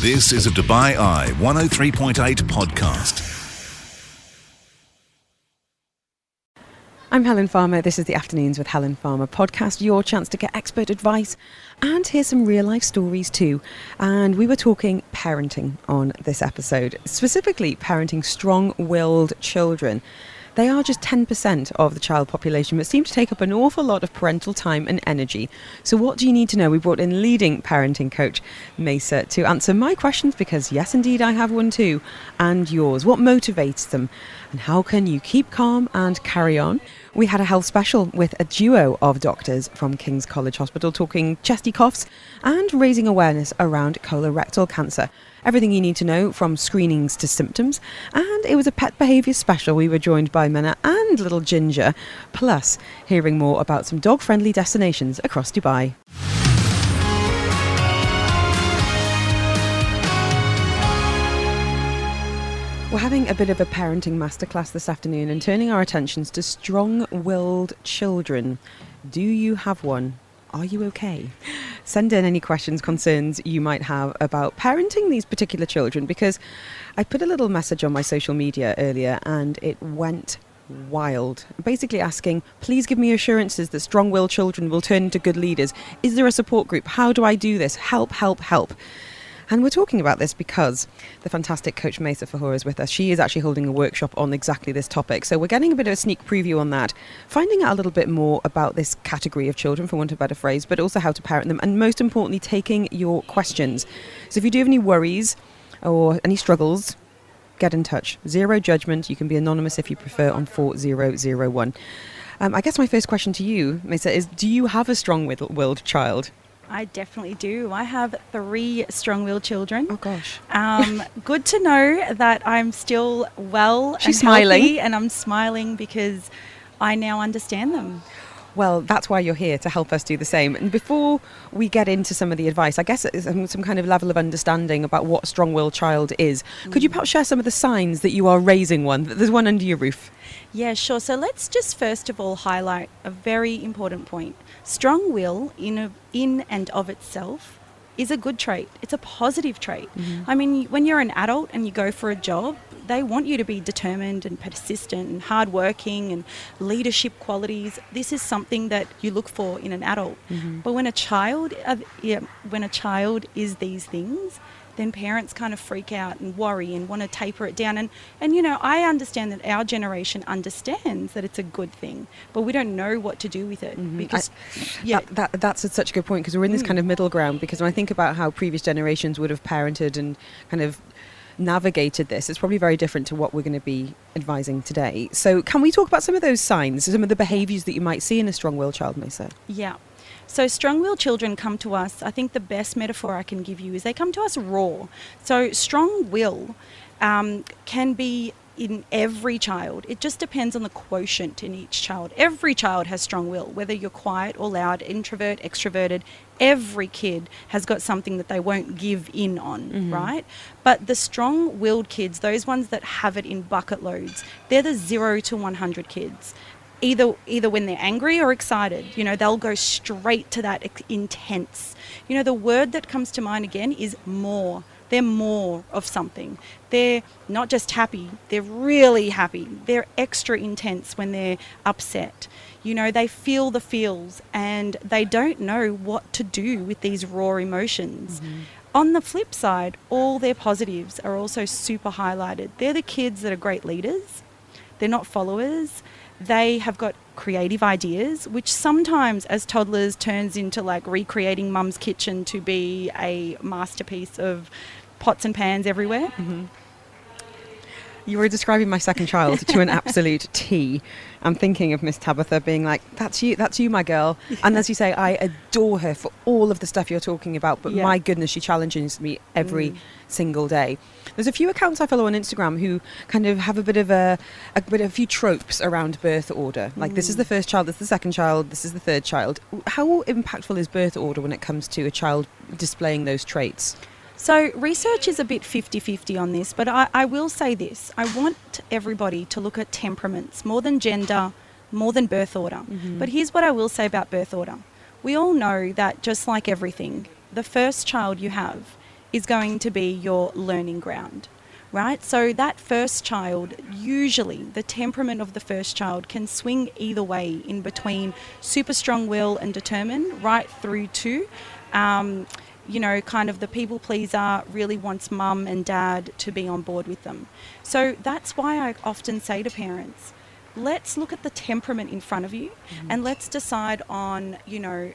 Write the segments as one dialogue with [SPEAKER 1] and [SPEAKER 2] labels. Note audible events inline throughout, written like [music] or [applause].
[SPEAKER 1] This is a Dubai Eye 103.8 podcast.
[SPEAKER 2] I'm Helen Farmer. This is the Afternoons with Helen Farmer podcast, your chance to get expert advice and hear some real life stories too. And we were talking parenting on this episode, specifically parenting strong willed children. They are just 10% of the child population, but seem to take up an awful lot of parental time and energy. So, what do you need to know? We brought in leading parenting coach Mesa to answer my questions because, yes, indeed, I have one too, and yours. What motivates them? And how can you keep calm and carry on? We had a health special with a duo of doctors from King's College Hospital talking chesty coughs and raising awareness around colorectal cancer. Everything you need to know from screenings to symptoms. And it was a pet behaviour special. We were joined by Mena and little Ginger, plus hearing more about some dog friendly destinations across Dubai. We're having a bit of a parenting masterclass this afternoon and turning our attentions to strong willed children. Do you have one? Are you okay? Send in any questions, concerns you might have about parenting these particular children because I put a little message on my social media earlier and it went wild. Basically asking, please give me assurances that strong willed children will turn into good leaders. Is there a support group? How do I do this? Help, help, help. And we're talking about this because the fantastic coach Mesa Fahura is with us. She is actually holding a workshop on exactly this topic. So we're getting a bit of a sneak preview on that, finding out a little bit more about this category of children, for want of a better phrase, but also how to parent them, and most importantly, taking your questions. So if you do have any worries or any struggles, get in touch. Zero judgment. You can be anonymous if you prefer on 4001. Um, I guess my first question to you, Mesa, is do you have a strong willed child?
[SPEAKER 3] I definitely do. I have three strong willed children.
[SPEAKER 2] Oh, gosh.
[SPEAKER 3] Um, [laughs] good to know that I'm still well
[SPEAKER 2] She's
[SPEAKER 3] and
[SPEAKER 2] smiling.
[SPEAKER 3] and I'm smiling because I now understand them.
[SPEAKER 2] Well, that's why you're here to help us do the same. And before we get into some of the advice, I guess some, some kind of level of understanding about what a strong willed child is, mm. could you perhaps share some of the signs that you are raising one, that there's one under your roof?
[SPEAKER 3] Yeah, sure. So let's just first of all highlight a very important point. Strong will, in, a, in and of itself, is a good trait. It's a positive trait. Mm-hmm. I mean, when you're an adult and you go for a job, they want you to be determined and persistent and hardworking and leadership qualities. This is something that you look for in an adult. Mm-hmm. But when a child, uh, yeah, when a child is these things, then parents kind of freak out and worry and want to taper it down. And, and you know, I understand that our generation understands that it's a good thing, but we don't know what to do with it. Mm-hmm. Because,
[SPEAKER 2] I, yeah. That, that, that's such a good point because we're in this mm. kind of middle ground. Because when I think about how previous generations would have parented and kind of navigated this, it's probably very different to what we're going to be advising today. So, can we talk about some of those signs, some of the behaviours that you might see in a strong willed child, Mesa?
[SPEAKER 3] Yeah. So, strong willed children come to us. I think the best metaphor I can give you is they come to us raw. So, strong will um, can be in every child. It just depends on the quotient in each child. Every child has strong will, whether you're quiet or loud, introvert, extroverted. Every kid has got something that they won't give in on, mm-hmm. right? But the strong willed kids, those ones that have it in bucket loads, they're the zero to 100 kids either either when they're angry or excited. You know they'll go straight to that intense. You know the word that comes to mind again is more. They're more of something. They're not just happy they're really happy. They're extra intense when they're upset. You know they feel the feels and they don't know what to do with these raw emotions. Mm-hmm. On the flip side, all their positives are also super highlighted. They're the kids that are great leaders. They're not followers they have got creative ideas, which sometimes as toddlers turns into like recreating mum's kitchen to be a masterpiece of pots and pans everywhere. Mm-hmm.
[SPEAKER 2] You were describing my second child to an absolute T. I'm thinking of Miss Tabitha being like, "That's you, that's you, my girl." And as you say, I adore her for all of the stuff you're talking about. But yeah. my goodness, she challenges me every mm. single day. There's a few accounts I follow on Instagram who kind of have a bit of a, a bit of a few tropes around birth order. Like mm. this is the mm. first child, this is the second child, this is the third child. How impactful is birth order when it comes to a child displaying those traits?
[SPEAKER 3] So, research is a bit 50 50 on this, but I, I, will say this I want everybody to look at temperaments more than gender, more than birth order. Mm-hmm. But here's what I will say about birth order we all know that just like everything, the first child you have is going to be your learning ground right? So that first child, usually the temperament of the first child can swing either way in between super strong will and determined, right through to. Um, you know, kind of the people pleaser really wants mum and dad to be on board with them. So that's why I often say to parents, let's look at the temperament in front of you mm-hmm. and let's decide on, you know,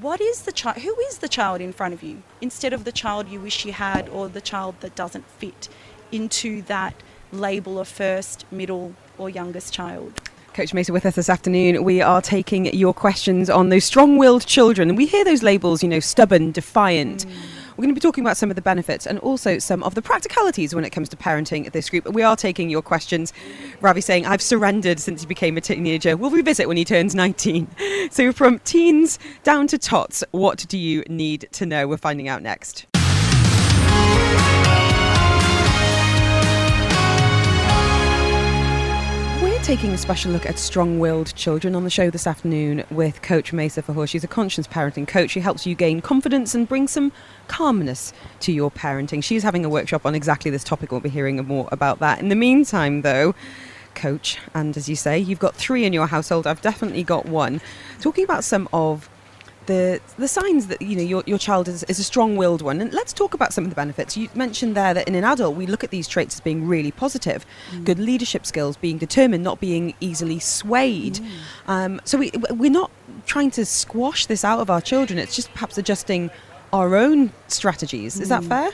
[SPEAKER 3] what is the child who is the child in front of you instead of the child you wish you had or the child that doesn't fit into that label of first middle or youngest child
[SPEAKER 2] Coach Mesa with us this afternoon. We are taking your questions on those strong willed children. We hear those labels, you know, stubborn, defiant. Mm. We're going to be talking about some of the benefits and also some of the practicalities when it comes to parenting this group. We are taking your questions. Ravi saying, I've surrendered since he became a teenager. We'll revisit when he turns 19. So, from teens down to tots, what do you need to know? We're finding out next. Taking a special look at strong willed children on the show this afternoon with Coach Mesa Fahur. She's a conscious parenting coach She helps you gain confidence and bring some calmness to your parenting. She's having a workshop on exactly this topic. We'll be hearing more about that. In the meantime, though, coach, and as you say, you've got three in your household. I've definitely got one. Talking about some of the the signs that you know your, your child is, is a strong-willed one. And let's talk about some of the benefits. You mentioned there that in an adult we look at these traits as being really positive. Mm. good leadership skills being determined not being easily swayed. Mm. um, so we, we're not trying to squash this out of our children. It's just perhaps adjusting our own strategies. Is that mm. fair?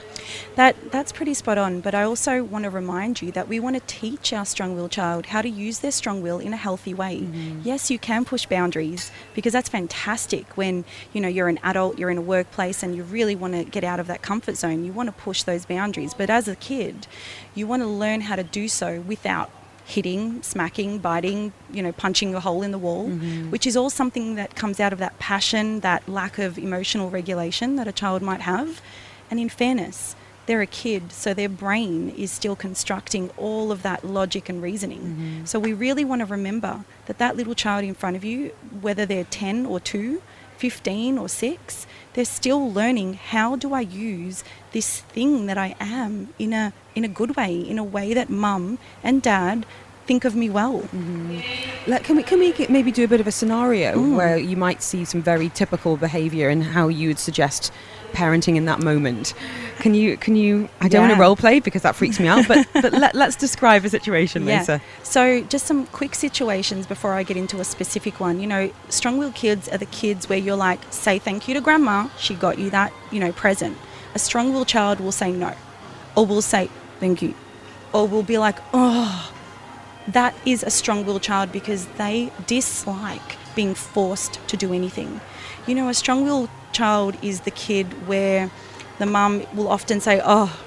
[SPEAKER 3] That that's pretty spot on. But I also want to remind you that we want to teach our strong-willed child how to use their strong will in a healthy way. Mm. Yes, you can push boundaries because that's fantastic. When you know you're an adult, you're in a workplace, and you really want to get out of that comfort zone. You want to push those boundaries. But as a kid, you want to learn how to do so without hitting, smacking, biting, you know, punching a hole in the wall, mm-hmm. which is all something that comes out of that passion, that lack of emotional regulation that a child might have. And in fairness, they're a kid, so their brain is still constructing all of that logic and reasoning. Mm-hmm. So we really want to remember that that little child in front of you, whether they're 10 or 2, 15 or 6, they're still learning how do I use this thing that I am in a in a good way, in a way that mum and dad think of me well.
[SPEAKER 2] Mm-hmm. Like, can we can we maybe do a bit of a scenario mm. where you might see some very typical behaviour and how you would suggest parenting in that moment? Can you can you? I don't yeah. want to role play because that freaks me out, but [laughs] but let, us describe a situation, yeah. Lisa.
[SPEAKER 3] So just some quick situations before I get into a specific one. You know, strong-willed kids are the kids where you're like, say thank you to grandma, she got you that you know present. A strong-willed child will say no, or will say thank you, or will be like, oh that is a strong willed child because they dislike being forced to do anything. You know, a strong willed child is the kid where the mum will often say, Oh,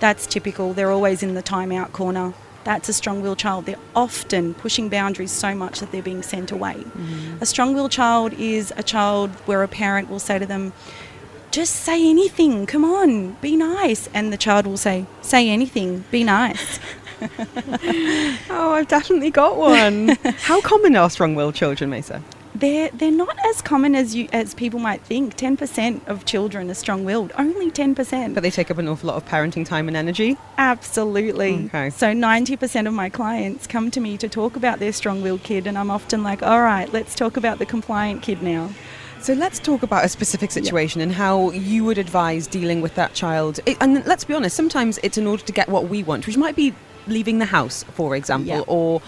[SPEAKER 3] that's typical. They're always in the timeout corner. That's a strong willed child. They're often pushing boundaries so much that they're being sent away. Mm-hmm. A strong willed child is a child where a parent will say to them, just say anything, come on, be nice. And the child will say, say anything, be nice. [laughs]
[SPEAKER 2] oh, I've definitely got one. [laughs] How common are strong-willed children, Mesa?
[SPEAKER 3] They're, they're not as common as you as people might think. 10% of children are strong-willed. Only 10%.
[SPEAKER 2] But they take up an awful lot of parenting time and energy?
[SPEAKER 3] Absolutely. Okay. So 90% of my clients come to me to talk about their strong-willed kid and I'm often like, "All right, let's talk about the compliant kid now."
[SPEAKER 2] So let's talk about a specific situation and how you would advise dealing with that child. It, and let's be honest, sometimes it's in order to get what we want, which might be leaving the house, for example, or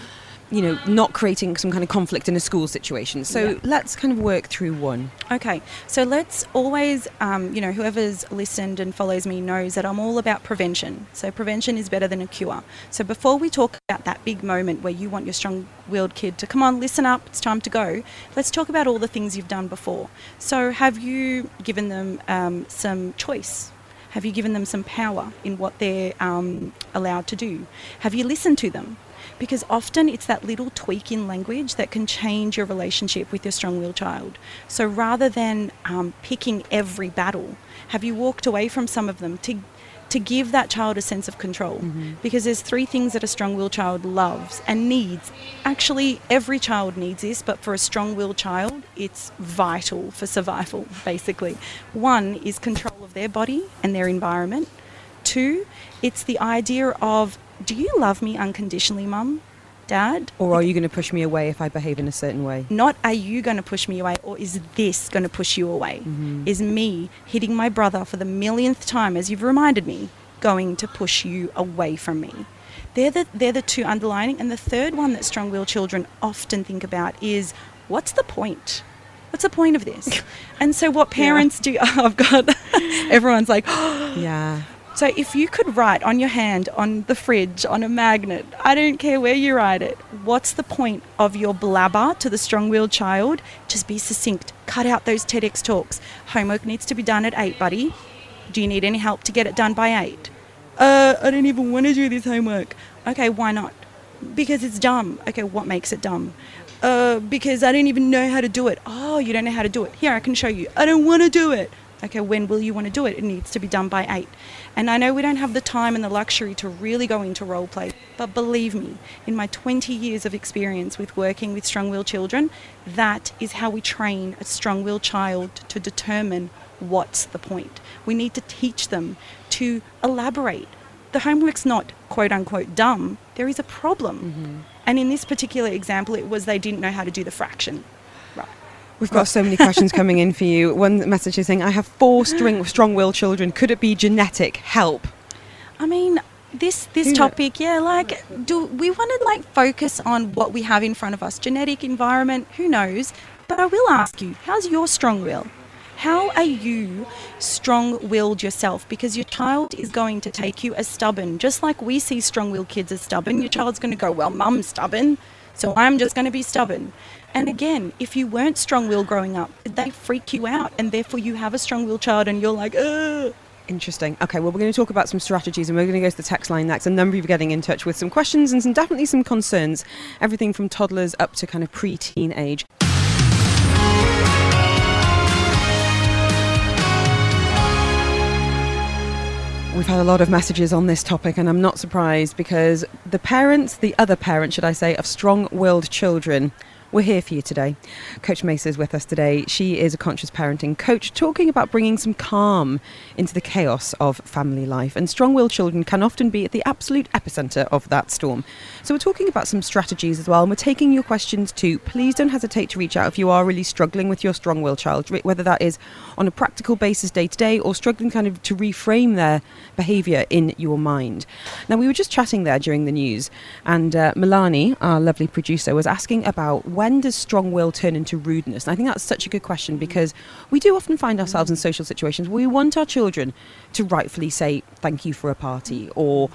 [SPEAKER 2] you know, not creating some kind of conflict in a school situation. So yeah. let's kind of work through one.
[SPEAKER 3] Okay, so let's always, um, you know, whoever's listened and follows me knows that I'm all about prevention. So prevention is better than a cure. So before we talk about that big moment where you want your strong willed kid to come on, listen up, it's time to go, let's talk about all the things you've done before. So have you given them um, some choice? Have you given them some power in what they're um, allowed to do? Have you listened to them? Because often it's that little tweak in language that can change your relationship with your strong willed child. So rather than um, picking every battle, have you walked away from some of them to to give that child a sense of control? Because there's three things that a strong-willed child loves and needs. Actually every child needs this but for a strong-willed child it's vital for survival [laughs] basically. One is control of their body and their environment. Two it's the idea of do you love me unconditionally mum dad
[SPEAKER 2] Or are you going to push me away if I behave in a certain way?
[SPEAKER 3] not are you going to push me away or is this going to push you away? Mm-hmm. Is me hitting my brother for the millionth time, as you've reminded me, going to push you away from me? They're the, they're the two underlining. And the third one that strong willed children often think about is what's the point? What's the point of this? [laughs] and so, what parents do, oh, [laughs] I've got [laughs] everyone's like, [gasps]
[SPEAKER 2] Yeah.
[SPEAKER 3] So if you could write on your hand, on the fridge, on a magnet, I don't care where you write it, what's the point of your blabber to the strong-willed child? Just be succinct. Cut out those TEDx talks. Homework needs to be done at 8, buddy. Do you need any help to get it done by 8? Uh, I don't even want to do this homework. Okay, why not? Because it's dumb. Okay, what makes it dumb? Uh, because I don't even know how to do it. Oh, you don't know how to do it. Here, I can show you. I don't want to do it. Okay, when will you want to do it? It needs to be done by eight. And I know we don't have the time and the luxury to really go into role play, but believe me, in my 20 years of experience with working with strong willed children, that is how we train a strong willed child to determine what's the point. We need to teach them to elaborate. The homework's not quote unquote dumb, there is a problem. Mm-hmm. And in this particular example, it was they didn't know how to do the fraction.
[SPEAKER 2] We've got so many questions coming in for you. [laughs] One message is saying, I have four string, strong-willed children. Could it be genetic? Help.
[SPEAKER 3] I mean, this this topic, yeah, like, do we want to like focus on what we have in front of us? Genetic environment, who knows? But I will ask you, how's your strong will? How are you strong willed yourself? Because your child is going to take you as stubborn. Just like we see strong willed kids as stubborn, your child's going to go, Well, mum's stubborn, so I'm just going to be stubborn. And again, if you weren't strong willed growing up, they freak you out, and therefore you have a strong willed child and you're like, Ugh.
[SPEAKER 2] Interesting. Okay, well, we're going to talk about some strategies and we're going to go to the text line next. A number of you getting in touch with some questions and some definitely some concerns. Everything from toddlers up to kind of pre-teen age. We've had a lot of messages on this topic, and I'm not surprised because the parents, the other parents, should I say, of strong willed children, we're here for you today. Coach Mesa is with us today. She is a conscious parenting coach talking about bringing some calm into the chaos of family life. And strong willed children can often be at the absolute epicenter of that storm. So, we're talking about some strategies as well, and we're taking your questions too. Please don't hesitate to reach out if you are really struggling with your strong willed child, whether that is on a practical basis day to day or struggling kind of to reframe their behavior in your mind. Now, we were just chatting there during the news, and uh, Milani, our lovely producer, was asking about when does strong will turn into rudeness? And I think that's such a good question mm. because we do often find ourselves in social situations where we want our children to rightfully say thank you for a party mm. or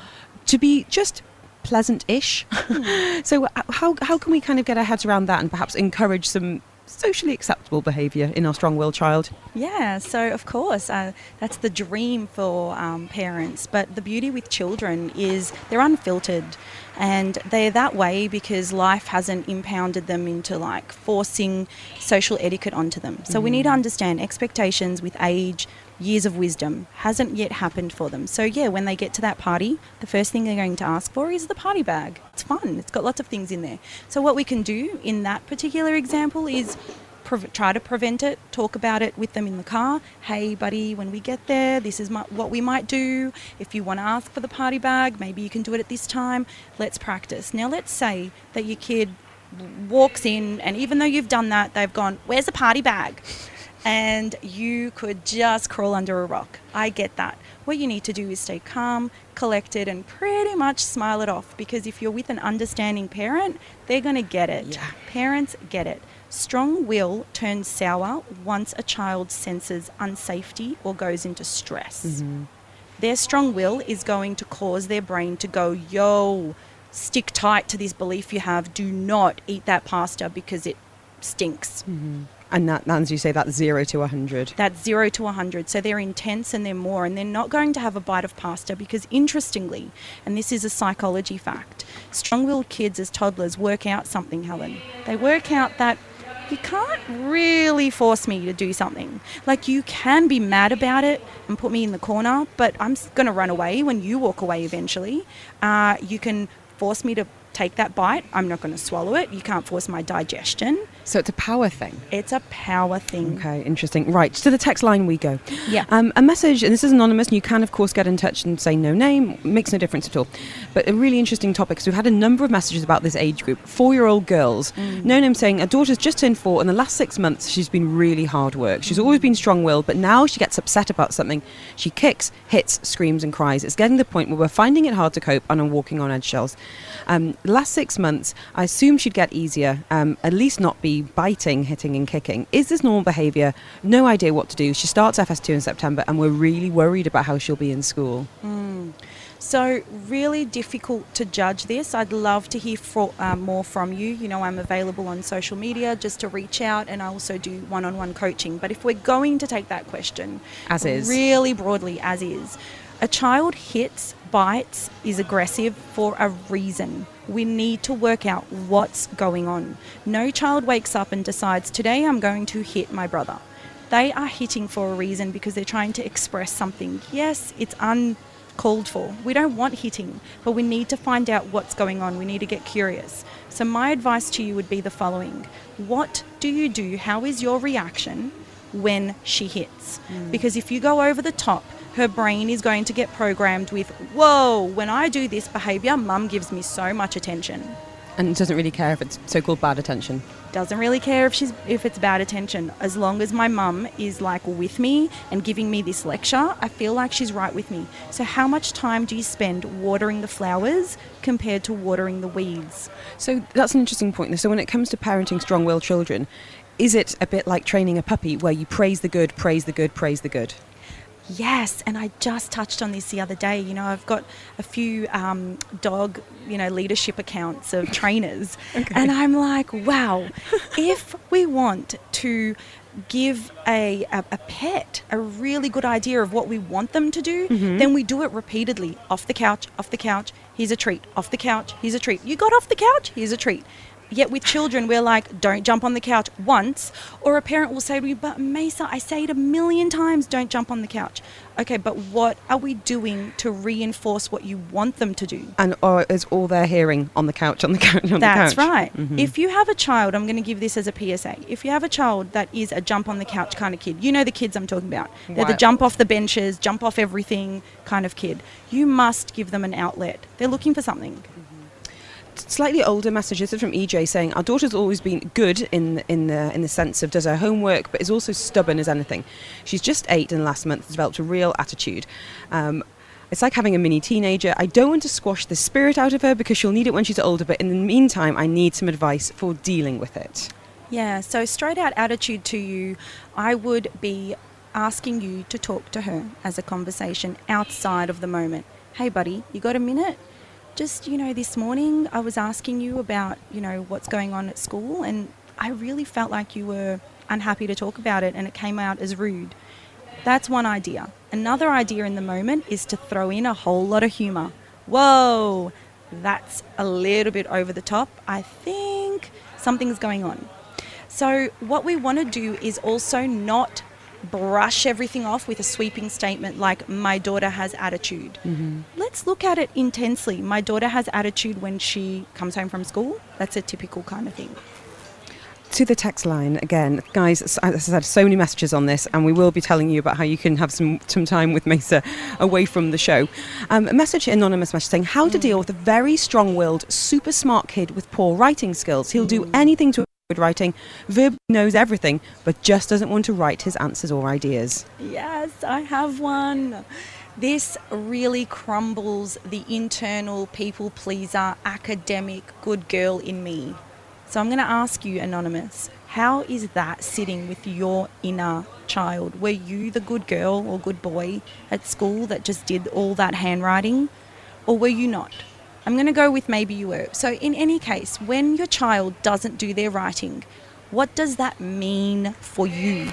[SPEAKER 2] to be just pleasant-ish. [laughs] Mm. [laughs] so uh, how, how can we kind of get our heads around that and perhaps encourage some socially acceptable behaviour in our strong-willed child?
[SPEAKER 3] Yeah, so of course, uh, that's the dream for um, parents. But the beauty with children is they're unfiltered and they're that way because life hasn't impounded them into like forcing social etiquette onto them. So we need to understand expectations with age, years of wisdom hasn't yet happened for them. So yeah, when they get to that party, the first thing they're going to ask for is the party bag. It's fun. It's got lots of things in there. So what we can do in that particular example is try to prevent it, talk about it with them in the car. Hey, buddy, when we get there, this is my, what we might do. If you want to ask for the party bag, maybe you can do it at this time. Let's practice. Now, let's say that your kid walks in, and even though you've done that, they've gone, Where's the party bag? And you could just crawl under a rock. I get that. What you need to do is stay calm, collected, and pretty much smile it off because if you're with an understanding parent, they're going to get it.
[SPEAKER 2] Yeah.
[SPEAKER 3] Parents get it. Strong will turns sour once a child senses unsafety or goes into stress. Mm-hmm. Their strong will is going to cause their brain to go, yo, stick tight to this belief you have. Do not eat that pasta because it stinks. Mm-hmm.
[SPEAKER 2] And that, as you say, that's zero to 100.
[SPEAKER 3] That's zero to 100. So they're intense and they're more, and they're not going to have a bite of pasta because, interestingly, and this is a psychology fact, strong willed kids as toddlers work out something, Helen. They work out that you can't really force me to do something. Like, you can be mad about it and put me in the corner, but I'm going to run away when you walk away eventually. Uh, you can force me to take that bite. I'm not going to swallow it. You can't force my digestion.
[SPEAKER 2] So it's a power thing.
[SPEAKER 3] It's a power thing.
[SPEAKER 2] Okay, interesting. Right, to the text line we go.
[SPEAKER 3] Yeah.
[SPEAKER 2] Um, a message, and this is anonymous, and you can, of course, get in touch and say no name, makes no difference at all. But a really interesting topic. So we've had a number of messages about this age group four year old girls. No name saying, a daughter's just turned four, and the last six months she's been really hard work. She's always been strong willed, but now she gets upset about something. She kicks, hits, screams, and cries. It's getting to the point where we're finding it hard to cope and are walking on eggshells. Um, last six months, I assume she'd get easier, um, at least not be biting, hitting, and kicking. Is this normal behaviour? No idea what to do. She starts FS2 in September, and we're really worried about how she'll be in school.
[SPEAKER 3] So, really difficult to judge this. I'd love to hear fro- uh, more from you. You know, I'm available on social media just to reach out, and I also do one on one coaching. But if we're going to take that question,
[SPEAKER 2] As is.
[SPEAKER 3] really broadly, as is, a child hits, bites, is aggressive for a reason. We need to work out what's going on. No child wakes up and decides, today I'm going to hit my brother. They are hitting for a reason because they're trying to express something. Yes, it's uncalled for. We don't want hitting, but we need to find out what's going on. We need to get curious. So, my advice to you would be the following What do you do? How is your reaction when she hits? Mm. Because if you go over the top, her brain is going to get programmed with, whoa, when I do this behavior, mum gives me so much attention
[SPEAKER 2] And doesn't really care if it's so called bad attention.
[SPEAKER 3] doesn't really care if she's if it's bad attention as long as my mum is like with me and giving me this lecture i feel like she's right with me so how much time do you spend watering the flowers compared to watering the weeds
[SPEAKER 2] So that's an interesting point. So when it comes to parenting strong-willed children, is it a bit like training a puppy where you praise the good, praise the good, praise the good?
[SPEAKER 3] Yes, and I just touched on this the other day. You know, I've got a few um, dog, you know, leadership accounts of trainers, [laughs] and I'm like, wow, if we want to give a, a, a pet a really good idea of what we want them to do, then we do it repeatedly. Off the couch, off the couch, here's a treat. Off the couch, here's a treat. You got off the couch, here's a treat. Yet with children, we're like, don't jump on the couch once. Or a parent will say to me, but Mesa, I say it a million times, don't jump on the couch. Okay, but what are we doing to reinforce what you want them to do?
[SPEAKER 2] And or is all they're hearing on the couch, on the couch, on
[SPEAKER 3] That's
[SPEAKER 2] the couch?
[SPEAKER 3] That's right.
[SPEAKER 2] Mhm.
[SPEAKER 3] If you have a child, I'm going to give this as a PSA. If you have a child that is a jump on the couch kind of kid, you know the kids I'm talking about. They're the jump off the benches, jump off everything kind of kid. You must give them an outlet. They're looking for something.
[SPEAKER 2] Slightly older message. This is from EJ saying our daughter's always been good in in the in the sense of does her homework, but is also stubborn as anything. She's just eight, and last month developed a real attitude. Um, it's like having a mini teenager. I don't want to squash the spirit out of her because she'll need it when she's older. But in the meantime, I need some advice for dealing with it.
[SPEAKER 3] Yeah, so straight out attitude to you, I would be asking you to talk to her as a conversation outside of the moment. Hey, buddy, you got a minute? Just, you know, this morning I was asking you about, you know, what's going on at school, and I really felt like you were unhappy to talk about it and it came out as rude. That's one idea. Another idea in the moment is to throw in a whole lot of humour. Whoa, that's a little bit over the top. I think something's going on. So, what we want to do is also not brush everything off with a sweeping statement like, my daughter has attitude. Mm-hmm. Let's look at it intensely. My daughter has attitude when she comes home from school. That's a typical kind of thing.
[SPEAKER 2] to the text line again, guys. s- As I said, so many messages on this, and we will be telling you about how you can have some some time with Mesa away from the show. Um, a message, anonymous message saying how to deal with a very strong-willed, super smart kid with poor writing skills. He'll do mm. anything to writing, verb knows everything, but just doesn't want to write his answers or ideas.
[SPEAKER 3] Yes, I have one. This really crumbles the internal people pleaser, academic, good girl in me. So I'm going to ask you, Anonymous, how is that sitting with your inner child? Were you the good girl or good boy at school that just did all that handwriting? Or were you not? I'm going to go with maybe you were. So, in any case, when your child doesn't do their writing, What does that mean for you?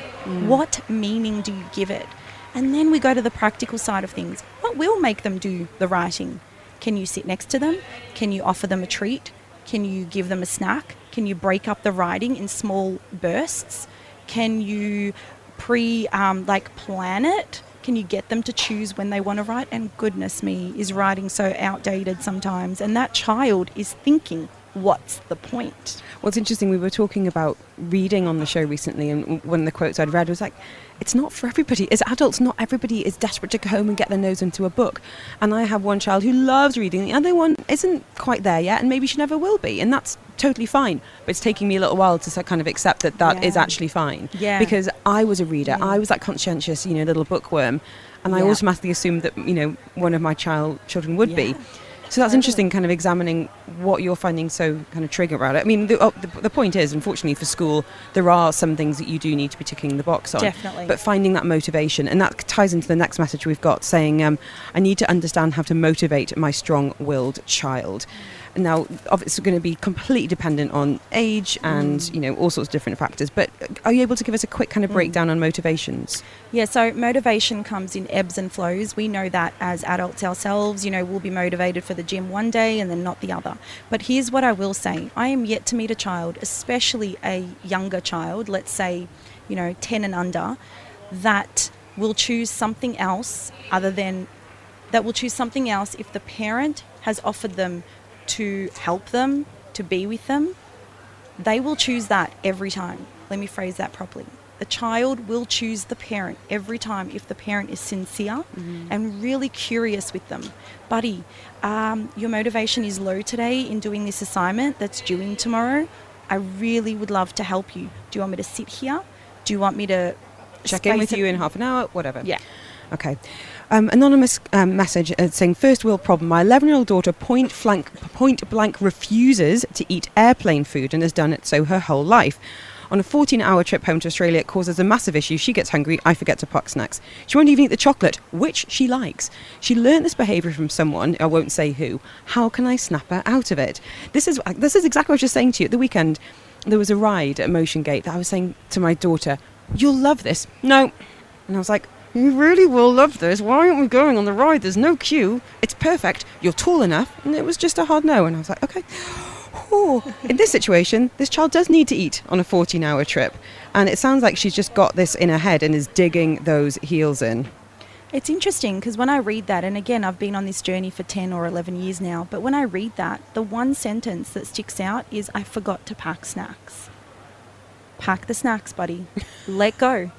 [SPEAKER 3] What meaning do you give it? And then we go to the practical side of things. What will make them do the writing? Can you sit next to them? Can you offer them a treat? Can you give them a snack? Can you break up the writing in small bursts? Can you pre um, like plan it? Can you get them to choose when they want to write? And goodness me, is writing so outdated sometimes? And that child is thinking, what's the point?
[SPEAKER 2] What's interesting, we were talking about reading on the show recently, and one of the quotes I'd read was like, it's not for everybody. As adults, not everybody is desperate to go home and get their nose into a book. And I have one child who loves reading, the other one isn't quite there yet, and maybe she never will be. And that's totally fine. But it's taking me a little while to kind of accept that that is
[SPEAKER 3] Yeah.
[SPEAKER 2] actually fine.
[SPEAKER 3] Yeah.
[SPEAKER 2] Because I was a reader,
[SPEAKER 3] Yeah.
[SPEAKER 2] I was that conscientious, you know, little bookworm. And I automatically assumed that, you know, one of my child children would be. So that's interesting, kind of examining what you're finding so kind of trigger about it. I mean, the, oh, the, the point is, unfortunately for school, there are some things that you do need to be ticking the box on.
[SPEAKER 3] Definitely.
[SPEAKER 2] But finding that motivation, and that ties into the next message we've got, saying, um, I need to understand how to motivate my strong-willed child. Now, it's going to be completely dependent on age and
[SPEAKER 3] Mm.
[SPEAKER 2] you know all sorts of different factors. But are you able to give us a quick kind of
[SPEAKER 3] Mm.
[SPEAKER 2] breakdown on motivations?
[SPEAKER 3] Yeah, so motivation comes in ebbs and flows. We know that as adults ourselves, you know, we'll be motivated for the gym one day and then not the other. But here's what I will say I am yet to meet a child, especially a younger child, let's say, you know, 10 and under, that will choose something else other than that will choose something else if the parent has offered them to help them, to be with them, they will choose that every time. Let me phrase that properly. The child will choose the parent every time if the parent is sincere and really curious with them. Buddy, um, your motivation is low today in doing this assignment that's due in tomorrow. I really would love to help you. Do you want me to sit here? Do you want me to
[SPEAKER 2] Check in with
[SPEAKER 3] it-
[SPEAKER 2] you in half an hour, whatever.
[SPEAKER 3] Yeah.
[SPEAKER 2] Okay. Um, anonymous um, message uh, saying first world problem. My 11 year old daughter point blank, point blank refuses to eat airplane food and has done it so her whole life. On a 14 hour trip home to Australia, it causes a massive issue. She gets hungry. I forget to pack snacks. She won't even eat the chocolate, which she likes. She learnt this behaviour from someone, I won't say who. How can I snap her out of it? This is, uh, this is exactly what I was just saying to you. At the weekend, there was a ride at Motion Gate that I was saying to my daughter, You'll love this. No. And I was like, You really will love this. Why aren't we going on the ride? There's no queue. It's perfect. You're tall enough. And it was just a hard no. And I was like, Okay. Whew. In this situation, this child does need to eat on a 14 hour trip. And it sounds like she's just got this in her head and is digging those heels in.
[SPEAKER 3] It's interesting because when I read that, and again, I've been on this journey for 10 or 11 years now, but when I read that, the one sentence that sticks out is I forgot to pack snacks. Pack the snacks, buddy. Let go.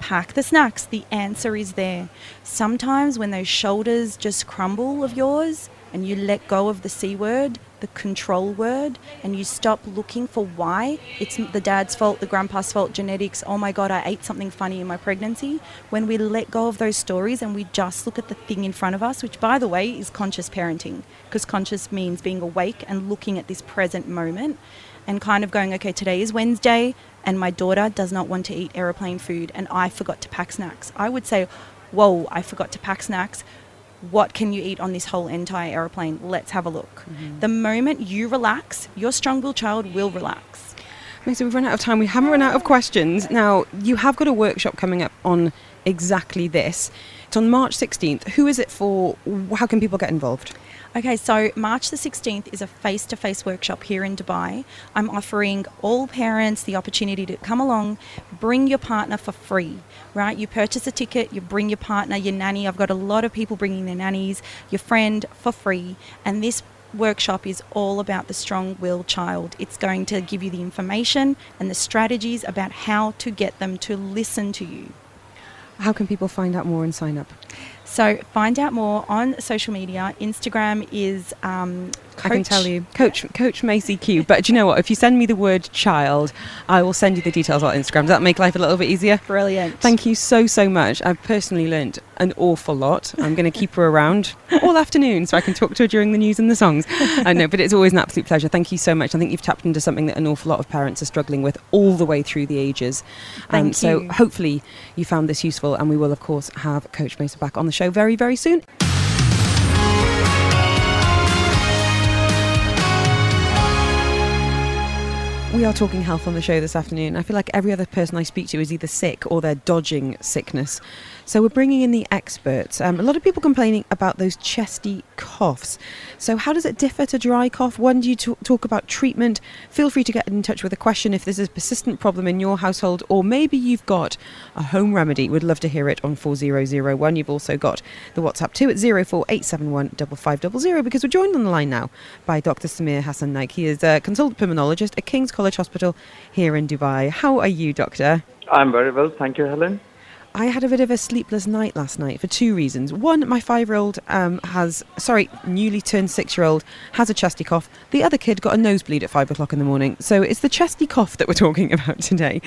[SPEAKER 3] Pack the snacks. The answer is there. Sometimes when those shoulders just crumble of yours and you let go of the C word, the control word, and you stop looking for why it's the dad's fault, the grandpa's fault, genetics, oh my God, I ate something funny in my pregnancy. When we let go of those stories and we just look at the thing in front of us, which by the way is conscious parenting, because conscious means being awake and looking at this present moment and kind of going, okay, today is Wednesday and my daughter does not want to eat aeroplane food and I forgot to pack snacks. I would say, whoa, I forgot to pack snacks. What can you eat on this whole entire aeroplane? Let's have a look. Mm-hmm. The moment you relax, your strong willed child will relax.
[SPEAKER 2] Mesa, we've run out of time. We haven't run out of questions. Now, you have got a workshop coming up on exactly this. It's on March 16th. Who is it for? How can people get involved?
[SPEAKER 3] Okay, so March the 16th is a face to face workshop here in Dubai. I'm offering all parents the opportunity to come along, bring your partner for free, right? You purchase a ticket, you bring your partner, your nanny. I've got a lot of people bringing their nannies, your friend for free. And this workshop is all about the strong willed child. It's going to give you the information and the strategies about how to get them to listen to you.
[SPEAKER 2] How can people find out more and sign up?
[SPEAKER 3] So find out more on social media. Instagram is um,
[SPEAKER 2] I can tell you, Coach Coach Macy Q. But do you know what? If you send me the word child, I will send you the details on Instagram. Does that make life a little bit easier?
[SPEAKER 3] Brilliant.
[SPEAKER 2] Thank you so so much. I've personally learnt an awful lot. I'm going to keep her around all afternoon so I can talk to her during the news and the songs. I know, but it's always an absolute pleasure. Thank you so much. I think you've tapped into something that an awful lot of parents are struggling with all the way through the ages. Um,
[SPEAKER 3] Thank
[SPEAKER 2] so hopefully you found this useful, and we will of course have Coach Mesa back on the show very very soon. We are talking health on the show this afternoon. I feel like every other person I speak to is either sick or they're dodging sickness. So we're bringing in the experts. Um, a lot of people complaining about those chesty coughs. So how does it differ to dry cough? When do you t- talk about treatment? Feel free to get in touch with a question if this is a persistent problem in your household, or maybe you've got a home remedy. We'd love to hear it on 4001. You've also got the WhatsApp too at 04871 5500 because we're joined on the line now by Dr. Samir Hassan Naik. He is a consultant pulmonologist at King's College Hospital here in Dubai. How are you, Doctor?
[SPEAKER 4] I'm very well, thank you, Helen.
[SPEAKER 2] I had a bit of a sleepless night last night for two reasons. One, my five year old um, has, sorry, newly turned six year old has a chesty cough. The other kid got a nosebleed at five o'clock in the morning. So it's the chesty cough that we're [laughs] talking about today.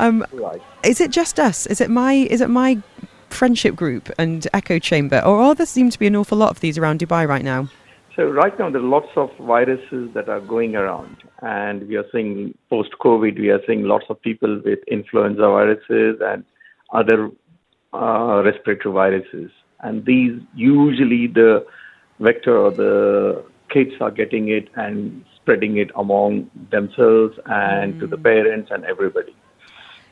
[SPEAKER 2] Um,
[SPEAKER 4] Right.
[SPEAKER 2] is it just us? Is it my, is it my friendship group and echo chamber? Or are there seem to be an awful lot of these around Dubai right now?
[SPEAKER 4] So right now there are lots of viruses that are going around, and we are seeing post-COVID, we are seeing lots of people with influenza viruses and other uh, respiratory viruses, and these usually the vector or the kids are getting it and spreading it among themselves and to the parents and everybody.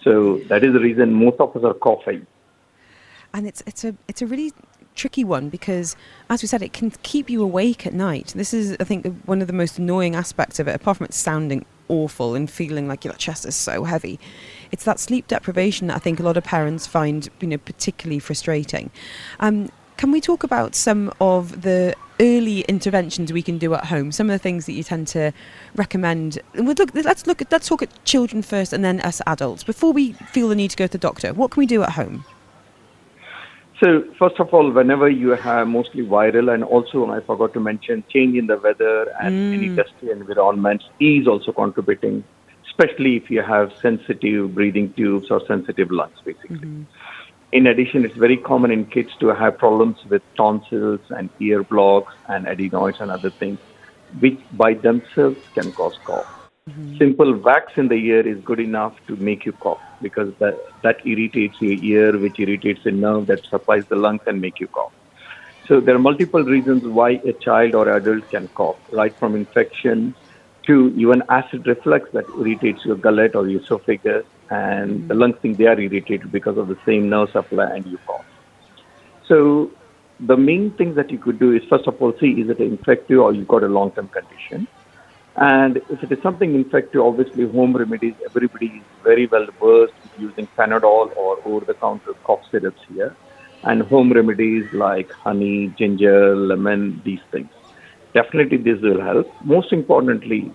[SPEAKER 4] So that is the reason most of us are coughing.
[SPEAKER 2] and it's it's a it's a really tricky one because as we said it can keep you awake at night this is i think one of the most annoying aspects of it apart from it sounding awful and feeling like your chest is so heavy it's that sleep deprivation that i think a lot of parents find you know particularly frustrating. Um, can we talk about some of the early interventions we can do at home? Some of the things that you tend to recommend. And we'll look, let's look at let's talk at children first and then us adults. Before we feel the need to go to the doctor what can we do at home?
[SPEAKER 4] So first of all, whenever you have mostly viral, and also I forgot to mention change in the weather and any dusty environments is also contributing, especially if you have sensitive breathing tubes or sensitive lungs, basically. Mm-hmm. In addition, it's very common in kids to have problems with tonsils and ear blocks and adenoids and other things, which by themselves can cause cough. Mm-hmm. Simple wax in the ear is good enough to make you cough because that, that irritates your ear, which irritates the nerve that supplies the lungs and make you cough. So there are multiple reasons why a child or adult can cough, right from infection to even acid reflux that irritates your gullet or your esophagus, and the mm-hmm. lungs think they are irritated because of the same nerve supply, and you cough. So the main thing that you could do is first of all see is it infective or you've got a long-term condition. And if it is something infective, obviously home remedies, everybody is very well versed using Panadol or over-the-counter cough syrups here. And home remedies like honey, ginger, lemon, these things. Definitely this will help. Most importantly,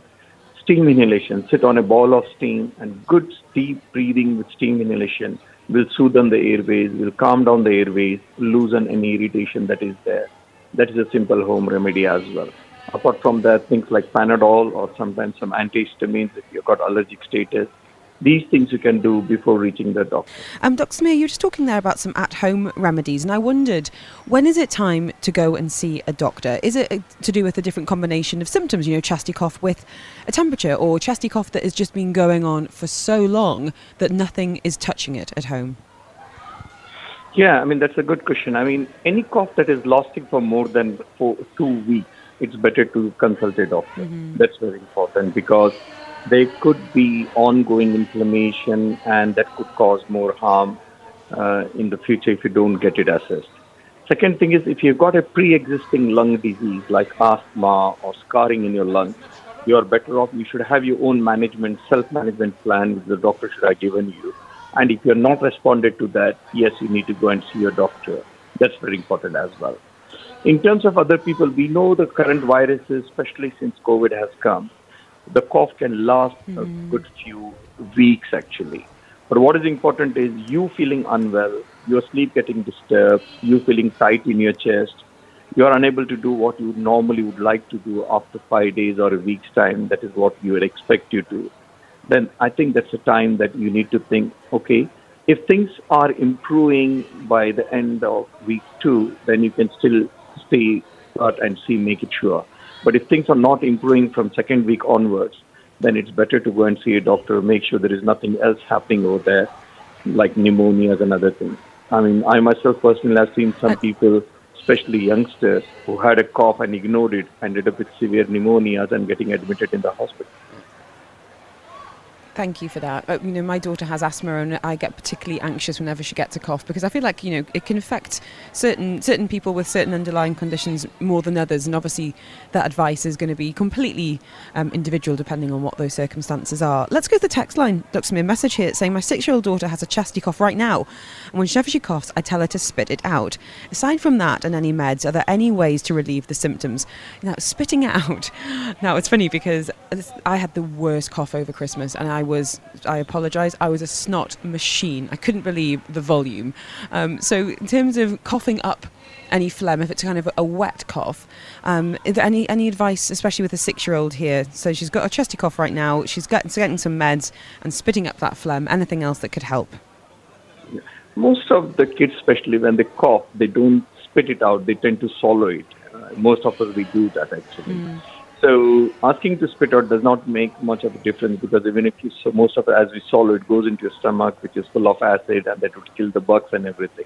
[SPEAKER 4] steam inhalation. Sit on a ball of steam and good deep breathing with steam inhalation will soothe the airways, will calm down the airways, loosen any irritation that is there. That is a simple home remedy as well. Apart from that, things like Panadol or sometimes some antihistamines if you've got allergic status. These things you can do before reaching the doctor.
[SPEAKER 2] Um, Dr. Samir, you were just talking there about some at-home remedies, and I wondered when is it time to go and see a doctor? Is it uh, to do with a different combination of symptoms, you know, chesty cough with a temperature, or chesty cough that has just been going on for so long that nothing is touching it at home?
[SPEAKER 4] Yeah, I mean, that's a good question. I mean, any cough that is lasting for more than four, two weeks, it's better to consult a doctor. That's very important because there could be ongoing inflammation and that could cause more harm uh, in the future if you don't get it assessed. Second thing is if you've got a pre-existing lung disease like asthma or scarring in your lungs, you are better off. You should have your own management, self-management plan which the doctor should have given you. And if you're not responded to that, yes, you need to go and see your doctor. That's very important as well. In terms of other people, we know the current viruses, especially since COVID has come, the cough can last a hmm. good few weeks actually. But what is important is you feeling unwell, your sleep getting disturbed, you feeling tight in your chest, you are unable to do what you normally would like to do after five days or a week's time. That is what you would expect you to. Then I think that's a time that you need to think, okay, if things are improving by the end of week two, then you can still stay and see, make it sure. But if things are not improving from second week onwards, then it's better to go and see a doctor, make sure there is nothing else happening over there, like pneumonias and other things. I mean, I myself personally have seen some people, especially youngsters, who had a cough and ignored it, ended up with severe pneumonias and getting admitted in the hospital.
[SPEAKER 2] Thank you for that. Uh, you know, my daughter has asthma, and I get particularly anxious whenever she gets a cough because I feel like you know it can affect certain certain people with certain underlying conditions more than others, and obviously that advice is going to be completely um, individual depending on what those circumstances are. Let's go to the text line, Dr. Smith. Message here saying my six-year-old daughter has a chesty cough right now, and whenever she coughs, I tell her to spit it out. Aside from that and any meds, are there any ways to relieve the symptoms? Now, spitting it [laughs] out. Now it's funny because I had the worst cough over Christmas, and I I was, I apologise, I was a snot machine. I couldn't believe the volume. Um, so, in terms of coughing up any phlegm, if it's kind of a wet cough, um, any, any advice, especially with a six year old here? So, she's got a chesty cough right now, she's getting, getting some meds and spitting up that phlegm. Anything else that could help?
[SPEAKER 4] Most of the kids, especially when they cough, they don't spit it out, they tend to swallow it. Uh, most of us, we do that actually. Mm. So asking to spit out does not make much of a difference because even if you so most of it as we swallow it goes into your stomach which is full of acid and that would kill the bugs and everything.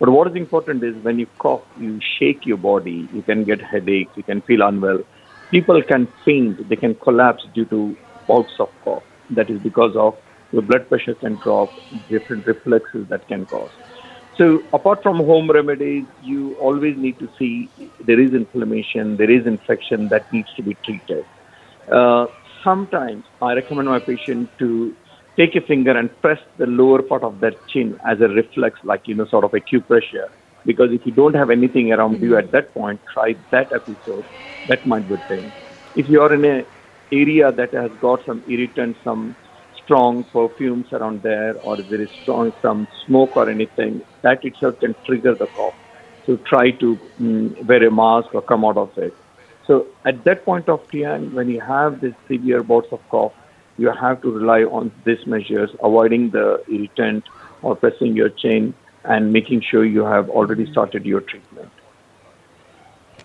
[SPEAKER 4] But what is important is when you cough, you shake your body. You can get headaches. You can feel unwell. People can faint. They can collapse due to bouts of cough. That is because of your blood pressure can drop, different reflexes that can cause. So apart from home remedies, you always need to see there is inflammation, there is infection that needs to be treated. Uh, sometimes I recommend my patient to take a finger and press the lower part of their chin as a reflex, like you know, sort of acupressure. Because if you don't have anything around you at that point, try that episode. That might be thing. If you are in an area that has got some irritant, some strong perfumes around there or if there is strong some smoke or anything, that itself can trigger the cough. So try to mm, wear a mask or come out of it. So at that point of time, when you have this severe bouts of cough, you have to rely on these measures, avoiding the irritant or pressing your chin and making sure you have already started your treatment.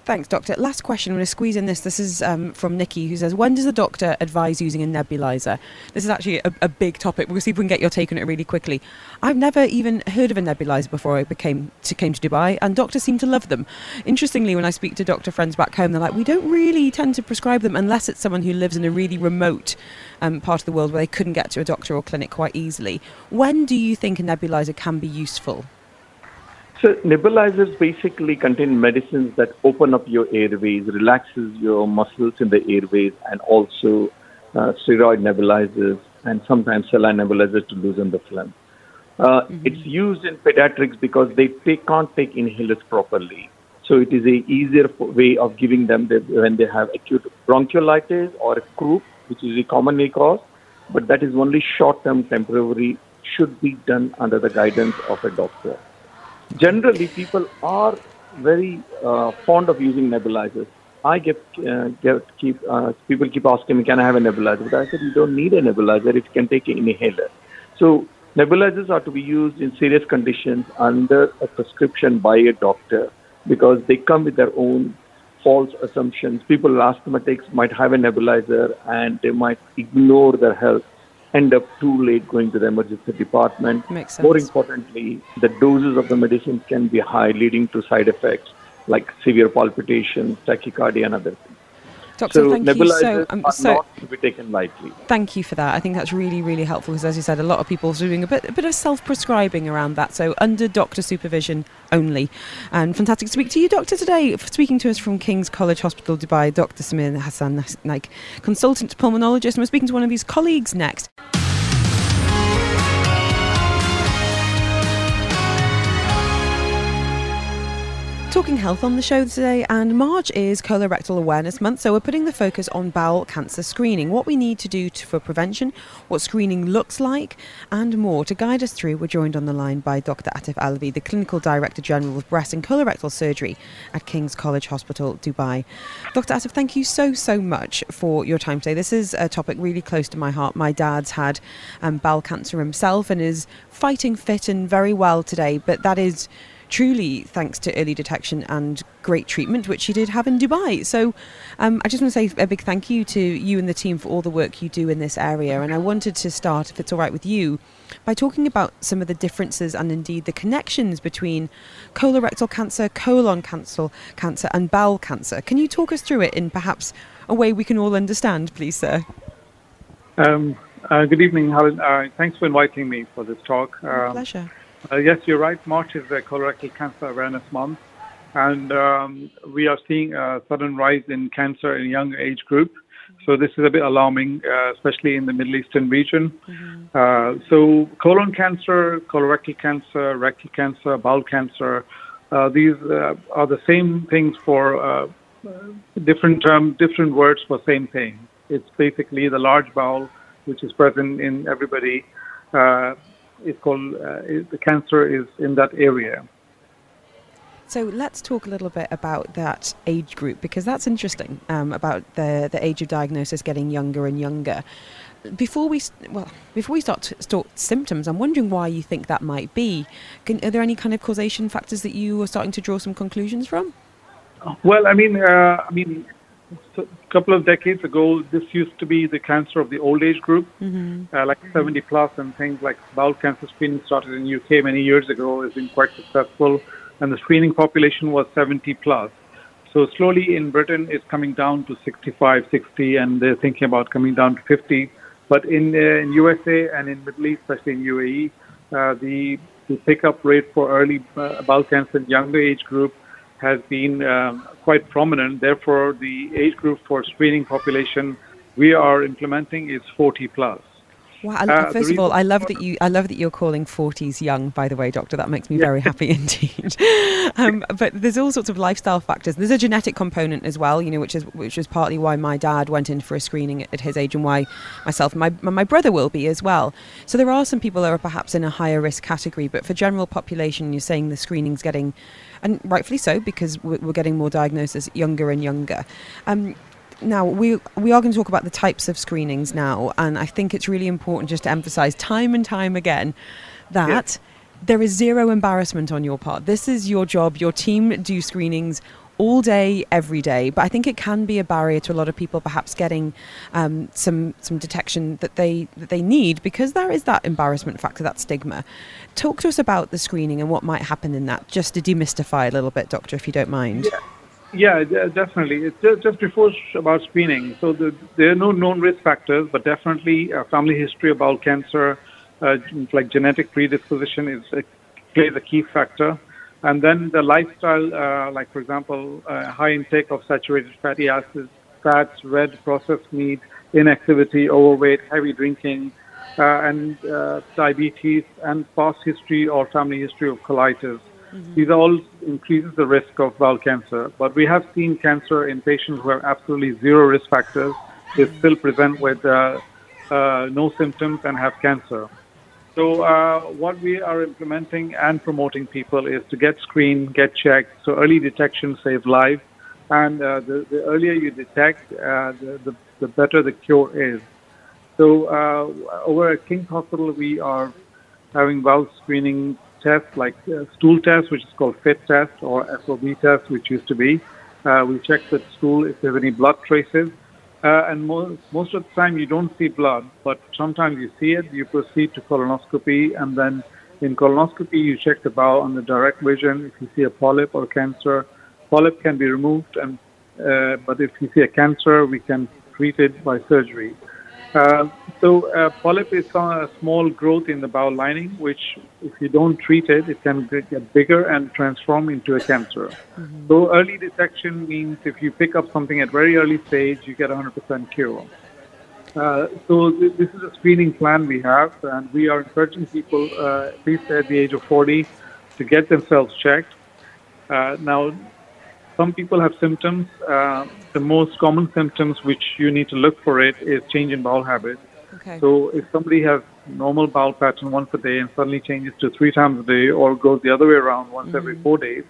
[SPEAKER 2] Thanks, Doctor. Last question. I'm going to squeeze in this. This is um, from Nikki, who says, When does the doctor advise using a nebulizer? This is actually a, a, big topic. We'll see if we can get your take on it really quickly. I've never even heard of a nebulizer before I became to, came to Dubai, and doctors seem to love them. Interestingly, when I speak to doctor friends back home, they're like, We don't really tend to prescribe them unless it's someone who lives in a really remote um, part of the world where they couldn't get to a doctor or clinic quite easily. When do you think a nebulizer can be useful?
[SPEAKER 4] So nebulizers basically contain medicines that open up your airways, relaxes your muscles in the airways, and also uh, steroid nebulizers and sometimes saline nebulizers to loosen the phlegm. Uh, mm-hmm. It's used in pediatrics because they, they can't take inhalers properly. So it is a easier way of giving them the, when they have acute bronchiolitis or a croup, which is a commonly caused, but that is only short-term, temporary, should be done under the guidance of a doctor generally people are very uh, fond of using nebulizers. I get, uh, get keep uh, people keep asking me, can I have a nebulizer? But I said you don't need a nebulizer you can take an inhaler. So nebulizers are to be used in serious conditions under a prescription by a doctor because they come with their own false assumptions. People with asthmatics might have a nebulizer and they might ignore their health end up too late going to the emergency department.
[SPEAKER 2] Makes sense.
[SPEAKER 4] More importantly, the doses of the medicine can be high, leading to side effects like severe palpitations, tachycardia, and other things.
[SPEAKER 2] Doctor, so thank you so,
[SPEAKER 4] um, so not to be taken lightly.
[SPEAKER 2] Thank you for that. I think that's really, really helpful because, as you said, a lot of people are doing a bit, a bit of self-prescribing around that. So under doctor supervision only. And fantastic to speak to you, Doctor, today. Speaking to us from King's College Hospital, Dubai, Dr. Samir Hassan Naik, consultant pulmonologist. And we're speaking to one of his colleagues next. Talking health on the show today, and March is Colorectal Awareness Month, so we're putting the focus on bowel cancer screening, what we need to do to, for prevention, what screening looks like, and more. To guide us through, we're joined on the line by Dr. Atif Alavi, the Clinical Director General of Breast and Colorectal Surgery at King's College Hospital, Dubai. Dr. Atif, thank you so, so much for your time today. This is a topic really close to my heart. My dad's had um, bowel cancer himself and is fighting fit and very well today, but that is truly thanks to early detection and great treatment, which you did have in Dubai. So um, I just want to say a big thank you to you and the team for all the work you do in this area. And I wanted to start, if it's all right with you, by talking about some of the differences and indeed the connections between colorectal cancer, colon cancer, cancer, and bowel cancer. Can you talk us through it in perhaps a way we can all understand, please, sir?
[SPEAKER 4] Um,
[SPEAKER 5] Uh, good evening, Helen. Uh, thanks for inviting me for this talk.
[SPEAKER 2] Um, pleasure.
[SPEAKER 5] Uh, yes, you're right. March is Colorectal Cancer Awareness Month, and um, we are seeing a sudden rise in cancer in young age group. So this is a bit alarming, uh, especially in the Middle Eastern region. Mm-hmm. Uh, so colon cancer, colorectal cancer, rectal cancer, bowel cancer, uh, these are the same things for different term, different words for same thing. It's basically the large bowel, which is present in everybody is called uh, the cancer is in that area.
[SPEAKER 2] So let's talk a little bit about that age group because that's interesting um, about the the age of diagnosis getting younger and younger. Before we well before we start to start symptoms, I'm wondering why you think that might be. Can, are there any kind of causation factors that you are starting to draw some conclusions from?
[SPEAKER 5] Well, I mean, uh, I mean, a couple of decades ago, this used to be the cancer of the old age group, mm-hmm. uh, like 70 plus, and things like bowel cancer screening started in UK many years ago. Has been quite successful, and the screening population was 70 plus. So slowly in Britain, it's coming down to 65, 60, and they're thinking about coming down to 50. But in, uh, in USA and in Middle East, especially in UAE, uh, the the pickup rate for early uh, bowel cancer in younger age group has been um, quite prominent. Therefore, the age group for screening population we are implementing is 40 plus.
[SPEAKER 2] Wow! Uh, first of all, I love that you. I love that you're calling 40s young. By the way, doctor, that makes me yeah. very happy [laughs] indeed. um, but there's all sorts of lifestyle factors. There's a genetic component as well, you know, which is which is partly why my dad went in for a screening at his age, and why myself and my my brother will be as well. So there are some people that are perhaps in a higher risk category, but for general population, you're saying the screening's getting and rightfully so because we're getting more diagnosis younger and younger. Um, now we we are going to talk about the types of screenings now, and I think it's really important just to emphasise time and time again that. There is zero embarrassment on your part. This is your job. Your team do screenings all day, every day. But I think it can be a barrier to a lot of people perhaps getting um, some some detection that they that they need because there is that embarrassment factor, that stigma. Talk to us about the screening and what might happen in that, just to demystify a little bit, doctor, if you don't mind.
[SPEAKER 5] Yeah. Yeah, definitely. Just, just before about screening. So the, there are no known risk factors, but definitely a family history of bowel cancer, uh, like genetic predisposition, is uh, plays a key factor. And then the lifestyle, uh, like for example, uh, high intake of saturated fatty acids, fats, red processed meat, inactivity, overweight, heavy drinking, uh, and uh, diabetes, and past history or family history of colitis. Mm-hmm. These all increases the risk of bowel cancer. But we have seen cancer in patients who have absolutely zero risk factors. They still present with uh, uh, no symptoms and have cancer. So uh, what we are implementing and promoting people is to get screened, get checked. So early detection saves lives, and uh, the, the, earlier you detect, uh, the, the, the, better the cure is. So uh, over at King's Hospital, we are having bowel screening tests like uh, stool test, which is called FIT test, or FOB test, which used to be. Uh, we check the stool if there's any blood traces. Uh, and most, most of the time you don't see blood, but sometimes you see it. You proceed to colonoscopy, and then in colonoscopy you check the bowel under direct vision. If you see a polyp or cancer, polyp can be removed, and uh, but if you see a cancer, we can treat it by surgery. Uh, so uh, polyp is a small growth in the bowel lining, which if you don't treat it, it can get bigger and transform into a cancer. Mm-hmm. So early detection means if you pick up something at very early stage, you get 100% cure. Uh, so th- this is a screening plan we have, and we are encouraging people, uh, at least at the age of 40, to get themselves checked. Uh, now, some people have symptoms. Uh, the most common symptoms which you need to look for it is change in bowel habit. Okay. So if somebody has normal bowel pattern once a day and suddenly changes to three times a day or goes the other way around once mm-hmm. every four days,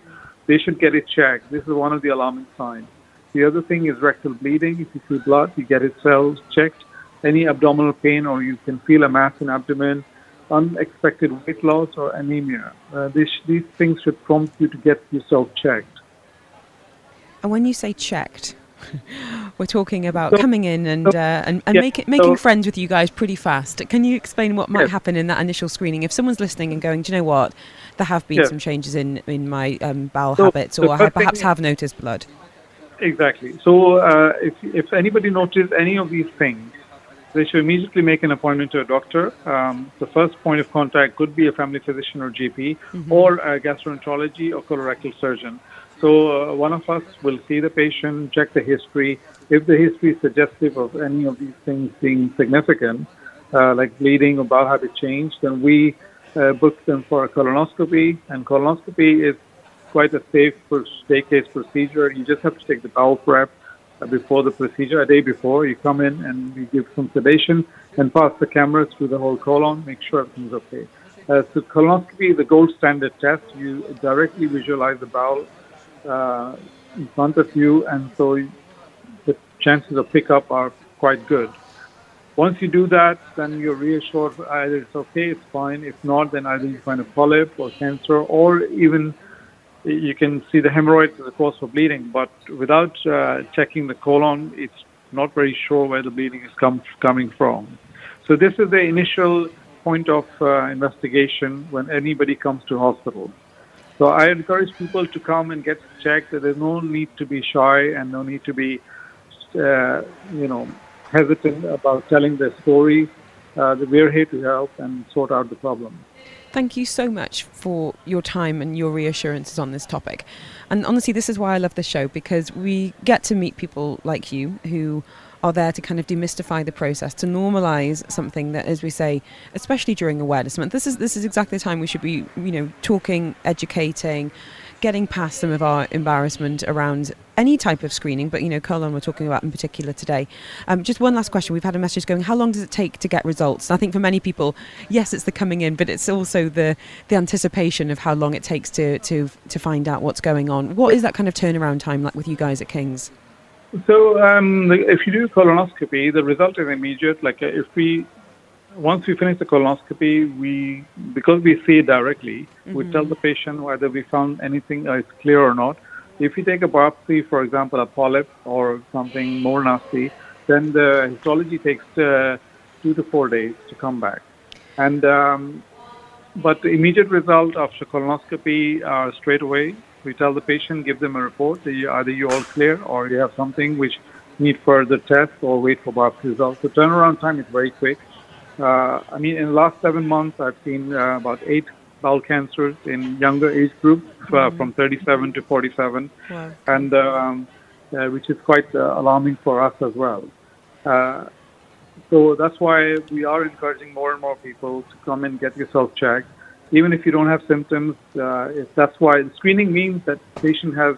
[SPEAKER 5] they should get it checked. This is one of the alarming signs. The other thing is rectal bleeding. If you see blood, you get it cells checked. Any abdominal pain or you can feel a mass in abdomen, unexpected weight loss or anemia. Uh, these, these things should prompt you to get yourself checked.
[SPEAKER 2] And when you say checked, [laughs] we're talking about so, coming in and uh, and, and yeah, make it, making so, friends with you guys pretty fast. Can you explain what might happen in that initial screening if someone's listening and going, do you know what, there have been some changes in in my um, bowel so habits, or I perhaps have noticed blood.
[SPEAKER 5] Exactly. So uh, if if anybody notices any of these things, they should immediately make an appointment to a doctor. Um, the first point of contact could be a family physician or GP, or a gastroenterology or colorectal surgeon. So uh, one of us will see the patient, check the history. If the history is suggestive of any of these things being significant, uh, like bleeding or bowel habit change, then we uh, book them for a colonoscopy. And colonoscopy is quite a safe per- day case procedure. You just have to take the bowel prep uh, before the procedure, a day before. You come in and we give some sedation and pass the camera through the whole colon, make sure everything's okay. Uh, so colonoscopy is the gold standard test. You directly visualize the bowel uh, in front of you, and so the chances of pickup are quite good. Once you do that, then you're reassured either it's okay, it's fine. If not, then either you find a polyp or cancer, or even you can see the hemorrhoids as a cause for bleeding. But without uh, checking the colon, it's not very sure where the bleeding is come, coming from. So this is the initial point of uh, investigation when anybody comes to hospital. So I encourage people to come and get checked. There's no need to be shy and no need to be, uh, you know, hesitant about telling their story. Uh, we're here to help and sort out the problem.
[SPEAKER 2] Thank you so much for your time and your reassurances on this topic. And honestly, this is why I love this show because we get to meet people like you who are there to kind of demystify the process, to normalize something that, as we say, especially during Awareness Month, this is this is exactly the time we should be, you know, talking, educating, getting past some of our embarrassment around any type of screening, but you know, colon we're talking about in particular today. Um, just one last question. We've had a message going. How long does it take to get results? And I think for many people, yes, it's the coming in, but it's also the the anticipation of how long it takes to to to find out what's going on. What is that kind of turnaround time like with you guys at Kings?
[SPEAKER 5] So um, if you do colonoscopy, the result is immediate. Like uh, if we once we finish the colonoscopy, we because we see it directly, we tell the patient whether we found anything uh, is clear or not. If you take a biopsy, for example, a polyp or something more nasty, then the histology takes uh, two to four days to come back. And um, but the immediate result after colonoscopy are straight away. We tell the patient, give them a report. Either you all clear or you have something which need further tests or wait for biopsy results. The turnaround time is very quick. Uh, I mean, in the last seven months, I've seen uh, about eight bowel cancers in younger age groups, uh, from 37 to 47,
[SPEAKER 2] Wow.
[SPEAKER 5] and um, uh, which is quite uh, alarming for us as well. Uh, so that's why we are encouraging more and more people to come and get yourself checked, even if you don't have symptoms. Uh, if that's why screening means that the patient has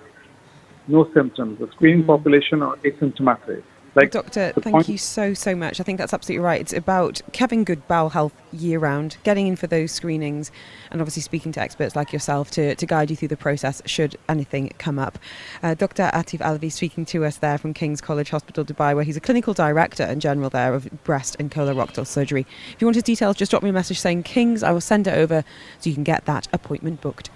[SPEAKER 5] no symptoms. The screening population are asymptomatic. Like
[SPEAKER 2] Doctor, thank
[SPEAKER 5] point-
[SPEAKER 2] you so, so much. I think that's absolutely right. It's about having good bowel health year round, getting in for those screenings, and obviously speaking to experts like yourself to, to guide you through the process should anything come up. Uh, Dr. Atif Alvi speaking to us there from King's College Hospital, Dubai, where he's a clinical director and general there of breast and colorectal surgery. If you want his details, just drop me a message saying King's. I will send it over so you can get that appointment booked.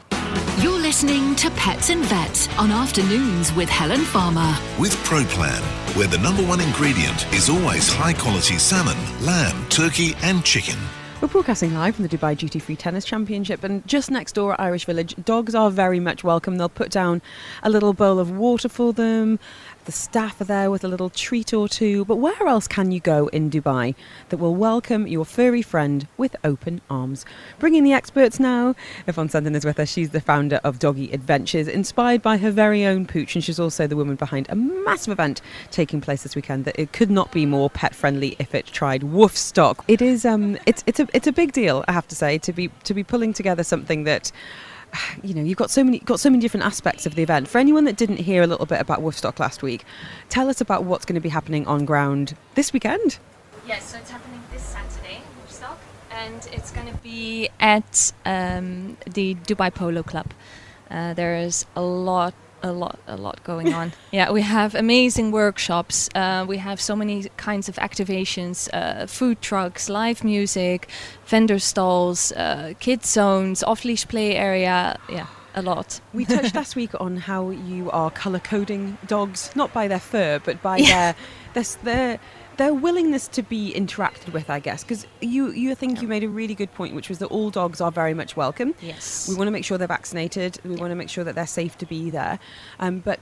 [SPEAKER 6] You're listening to Pets and Vets on Afternoons with Helen Farmer.
[SPEAKER 1] With ProPlan, where the number one ingredient is always high quality salmon, lamb, turkey, and chicken.
[SPEAKER 2] We're broadcasting live from the Dubai Duty Free Tennis Championship, and just next door at Irish Village, dogs are very much welcome. They'll put down a little bowl of water for them. The staff are there with a little treat or two. But where else can you go in Dubai that will welcome your furry friend with open arms? Bringing the experts now. Yvonne Sandon is with us. She's the founder of Doggy Adventures, inspired by her very own pooch, and she's also the woman behind a massive event taking place this weekend that it could not be more pet friendly if it tried Woofstock. It is um it's it's a it's a big deal, I have to say, to be to be pulling together something that you know you've got so many got so many different aspects of the event. For anyone that didn't hear a little bit about Woofstock last week, tell us about what's going to be happening on ground this weekend.
[SPEAKER 7] Yes, so it's happening this Saturday, Woofstock, and it's going to be at um, the Dubai Polo Club. Uh, there is a lot, a lot, a lot going on. [laughs] yeah, we have amazing workshops. Uh, we have so many kinds of activations: uh, food trucks, live music, vendor stalls, uh, kids zones, off-leash play area. Yeah, a lot.
[SPEAKER 2] We touched [laughs] last week on how you are color coding dogs, not by their fur, but by their their their their willingness to be interacted with, I guess. Because you you think you made a really good point, which was that all dogs are very much welcome.
[SPEAKER 7] Yes.
[SPEAKER 2] We want to make sure they're vaccinated. We want to make sure that they're safe to be there. Um, but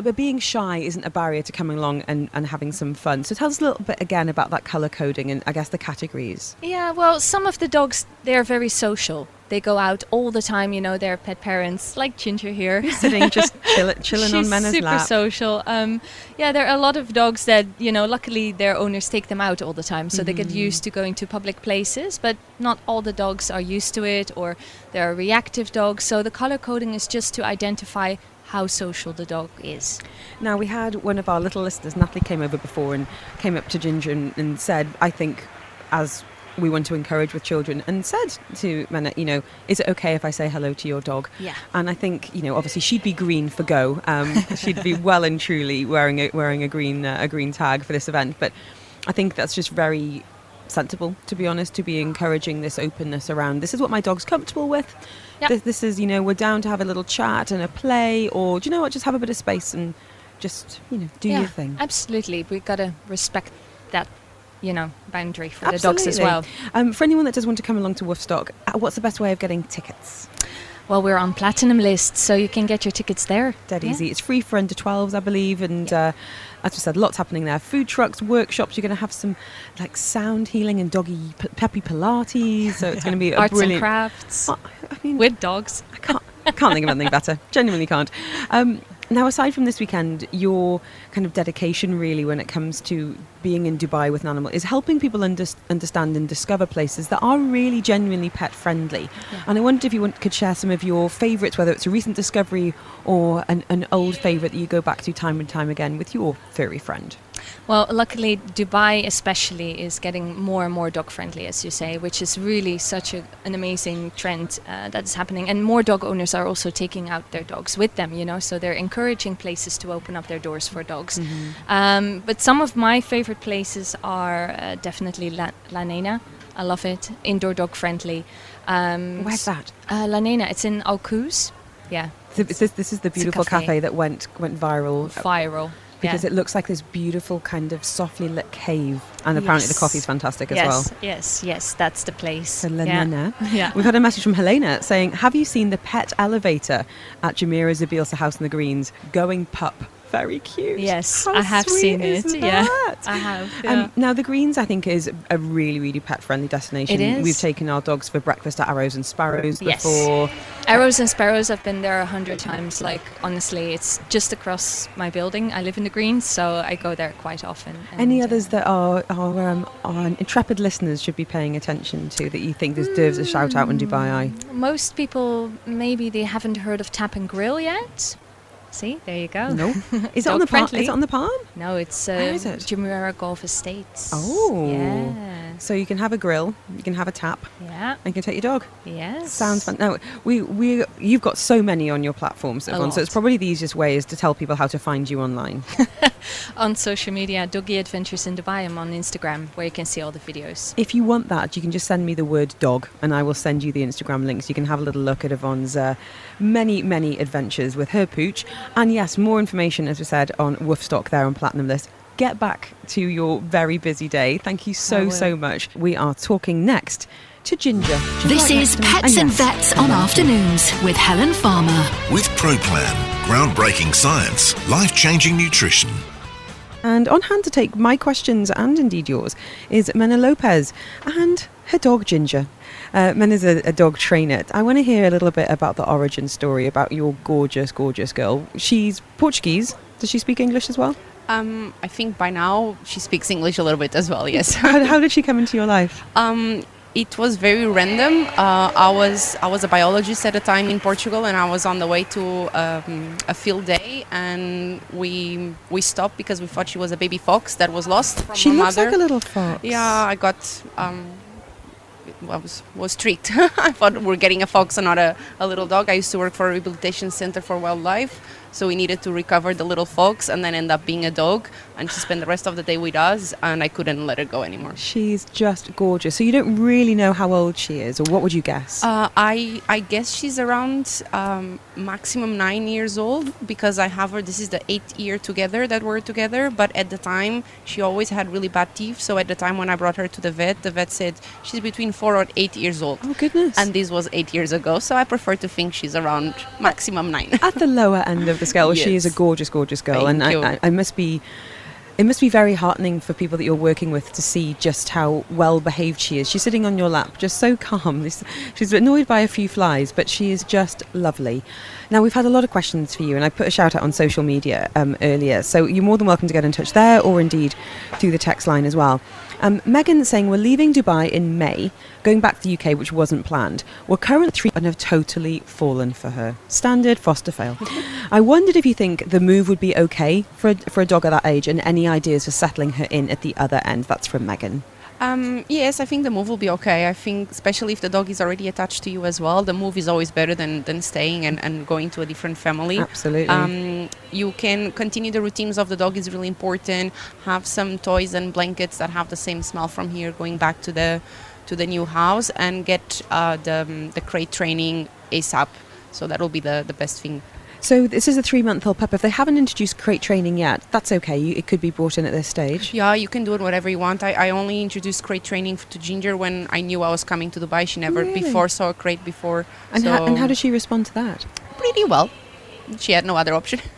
[SPEAKER 2] but being shy isn't a barrier to coming along and, and having some fun. So tell us a little bit again about that color coding and I guess the categories.
[SPEAKER 7] Yeah, well, some of the dogs they're very social. They go out all the time. You know, they're pet parents, like Ginger here. [laughs]
[SPEAKER 2] Sitting just [laughs] chill, chilling
[SPEAKER 7] She's
[SPEAKER 2] on Mena's
[SPEAKER 7] super
[SPEAKER 2] lap.
[SPEAKER 7] social. Um, yeah, there are a lot of dogs that you know. Luckily, their owners take them out all the time, so they get
[SPEAKER 2] Mm-hmm.
[SPEAKER 7] used to going to public places. But not all the dogs are used to it, or there are reactive dogs. So the color coding is just to identify how social the dog is.
[SPEAKER 2] Now we had one of our little listeners, Natalie, came over before and came up to Ginger and, and said, I think as we want to encourage with children, and said to Mena, you know, is it okay if I say hello to your dog?
[SPEAKER 7] Yeah.
[SPEAKER 2] And I think, you know, obviously she'd be green for go. Um, [laughs] she'd be well and truly wearing a, wearing a green uh, a green tag for this event. But I think that's just very sensible, to be honest, to be encouraging this openness around. This is what my dog's comfortable with.
[SPEAKER 7] Yep.
[SPEAKER 2] This, this is, you know, we're down to have a little chat and a play, or do you know what? Just have a bit of space and just, you know, do
[SPEAKER 7] yeah,
[SPEAKER 2] your thing.
[SPEAKER 7] Absolutely, We've gotta respect that, you know, boundary for the dogs as well.
[SPEAKER 2] Um, for anyone that does want to come along to Woofstock, uh, what's the best way of getting tickets?
[SPEAKER 7] Well, we're on platinum list, so you can get your tickets there.
[SPEAKER 2] Dead
[SPEAKER 7] Yeah.
[SPEAKER 2] easy. It's free for under 12s, I believe. And uh, as we said, lots happening there. Food trucks, workshops. You're going to have some like sound healing and doggy p- peppy Pilates. So it's going to be a [laughs]
[SPEAKER 7] Arts and crafts
[SPEAKER 2] I mean,
[SPEAKER 7] with dogs.
[SPEAKER 2] I can't, I can't think of anything better. [laughs] Genuinely can't. Um, now, aside from this weekend, your kind of dedication really when it comes to being in Dubai with an animal is helping people under- understand and discover places that are really genuinely pet friendly. And I wondered if you want, could share some of your favourites, whether it's a recent discovery or an, an old favourite that you go back to time and time again with your furry friend.
[SPEAKER 7] Well, luckily, Dubai especially is getting more and more dog friendly, as you say, which is really such a, an amazing trend uh, that is happening. And more dog owners are also taking out their dogs with them, you know, so they're encouraging places to open up their doors for dogs. Um, but some of my favorite places are uh, definitely La, La Nena. I love it. Indoor dog friendly. Um,
[SPEAKER 2] Where's that?
[SPEAKER 7] Uh, La Nena. It's in Al Quoz. Yeah,
[SPEAKER 2] So this, is- this is the beautiful
[SPEAKER 7] cafe.
[SPEAKER 2] cafe. that went went viral
[SPEAKER 7] viral.
[SPEAKER 2] Because
[SPEAKER 7] yeah.
[SPEAKER 2] it looks like this beautiful kind of softly lit cave, and apparently the
[SPEAKER 7] Yes.
[SPEAKER 2] coffee's fantastic as
[SPEAKER 7] yes,
[SPEAKER 2] well.
[SPEAKER 7] yes, yes. That's the place.
[SPEAKER 2] So La
[SPEAKER 7] yeah. [laughs] Yeah.
[SPEAKER 2] We've had a message from Helena saying, "Have you seen the pet elevator at Jamira Zabilsa House in the Greens going pup?" Very cute.
[SPEAKER 7] Yes,
[SPEAKER 2] How
[SPEAKER 7] I have seen it. Yeah. I have.
[SPEAKER 2] Um, now the Greens, I think, is a really, really pet-friendly destination.
[SPEAKER 7] It is.
[SPEAKER 2] We've taken our dogs for breakfast at Arrows and Sparrows
[SPEAKER 7] Yes.
[SPEAKER 2] before.
[SPEAKER 7] Arrows and Sparrows, I've been there a hundred times. Like honestly, it's just across my building. I live in the Greens, so I go there quite often.
[SPEAKER 2] Any others
[SPEAKER 7] uh,
[SPEAKER 2] that are, are, um, are intrepid listeners should be paying attention to that you think deserves a shout out in Dubai Eye?
[SPEAKER 7] Most people maybe they haven't heard of Tap and Grill yet. See, there you go.
[SPEAKER 2] No, [laughs] is it on the palm? Is it on the palm?
[SPEAKER 7] No, it's uh,
[SPEAKER 2] Where is it?
[SPEAKER 7] Jumeirah Golf Estates.
[SPEAKER 2] Oh.
[SPEAKER 7] yeah,
[SPEAKER 2] So you can have a grill, you can have a tap,
[SPEAKER 7] yeah,
[SPEAKER 2] and you can take your dog.
[SPEAKER 7] yes.
[SPEAKER 2] Sounds fun. Now we we you've got so many on your platforms, Yvonne, so it's probably the easiest way is to tell people how to find you online. [laughs]
[SPEAKER 7] On social media, Doggy Adventures in Dubai. I'm on Instagram, where you can see all the videos.
[SPEAKER 2] if you want that, you can just send me the word dog, and I will send you the Instagram links. You can have a little look at Yvonne's uh, many many adventures with her pooch, and yes, more information as we said on Woofstock there on Platinum List. Get back to your very busy day. Thank you so so much. We are talking next to Ginger. She's
[SPEAKER 6] This
[SPEAKER 2] right
[SPEAKER 6] is
[SPEAKER 2] next to me.
[SPEAKER 6] Pets and
[SPEAKER 2] yes.
[SPEAKER 6] Vets on Afternoons with Helen Farmer.
[SPEAKER 1] With ProPlan, groundbreaking science, life changing nutrition.
[SPEAKER 2] And on hand to take my questions and indeed yours is Mena Lopez and her dog Ginger. Uh, Mena's a, a dog trainer. I want to hear a little bit about the origin story about your gorgeous, gorgeous girl. She's Portuguese. Does she speak English as well?
[SPEAKER 8] Um, I think by now she speaks English a little bit as well. Yes.
[SPEAKER 2] How, how did she come into your life?
[SPEAKER 8] um, it was very random. Uh, I was I was a biologist at a time in Portugal, and I was on the way to um, a field day, and we we stopped because we thought she was a baby fox that was lost from
[SPEAKER 2] She
[SPEAKER 8] her
[SPEAKER 2] looks
[SPEAKER 8] mother.
[SPEAKER 2] like a little fox.
[SPEAKER 8] Yeah, I got. Um, I was was tricked. [laughs] I thought we're getting a fox and not a, a little dog. I used to work for a rehabilitation center for wildlife, So we needed to recover the little fox and then end up being a dog. And she spent the rest of the day with us, and I couldn't let her go anymore.
[SPEAKER 2] She's just gorgeous. So you don't really know how old she is, or what would you guess?
[SPEAKER 8] Uh, I I guess she's around um, maximum nine years old because I have her. This is the eighth year together that we're together. But at the time, she always had really bad teeth. So at the time when I brought her to the vet, the vet said she's between four or eight years old.
[SPEAKER 2] oh goodness!
[SPEAKER 8] And this was eight years ago, so I prefer to think she's around maximum nine.
[SPEAKER 2] at the lower end of the scale, [laughs] she is a gorgeous, gorgeous girl,
[SPEAKER 8] Thank
[SPEAKER 2] and. I, I, I must be. It must be very heartening for people that you're working with to see just how well behaved she is. She's sitting on your lap, just so calm. She's annoyed by a few flies, but she is just lovely. Now, we've had a lot of questions for you, and I put a shout out on social media um, earlier, so you're more than welcome to get in touch there or indeed through the text line as well. Um, Megan saying we're leaving Dubai in May, going back to the UK, which wasn't planned. We're current three and have totally fallen for her. Standard foster fail. I wondered if you think the move would be okay for a, for a dog at that age, and any ideas for settling her in at the other end. That's from Megan.
[SPEAKER 8] Um, yes, I think the move will be okay. I think, especially if the dog is already attached to you as well, the move is always better than, than staying and, and going to a different family.
[SPEAKER 2] Absolutely.
[SPEAKER 8] Um, you can continue the routines of the dog is really important. Have some toys and blankets that have the same smell from here going back to the to the new house and get uh, the um, the crate training ASAP. So that will be the, the best thing.
[SPEAKER 2] So this is a three-month-old pup. If they haven't introduced crate training yet, that's okay. You, it could be brought in at this stage.
[SPEAKER 8] Yeah, you can do it whatever you want. I, I only introduced crate training to Ginger when I knew I was coming to Dubai. She never
[SPEAKER 2] Really?
[SPEAKER 8] before saw a crate before.
[SPEAKER 2] And,
[SPEAKER 8] so
[SPEAKER 2] how, and how does she respond to that?
[SPEAKER 8] pretty well. She had no other option. [laughs]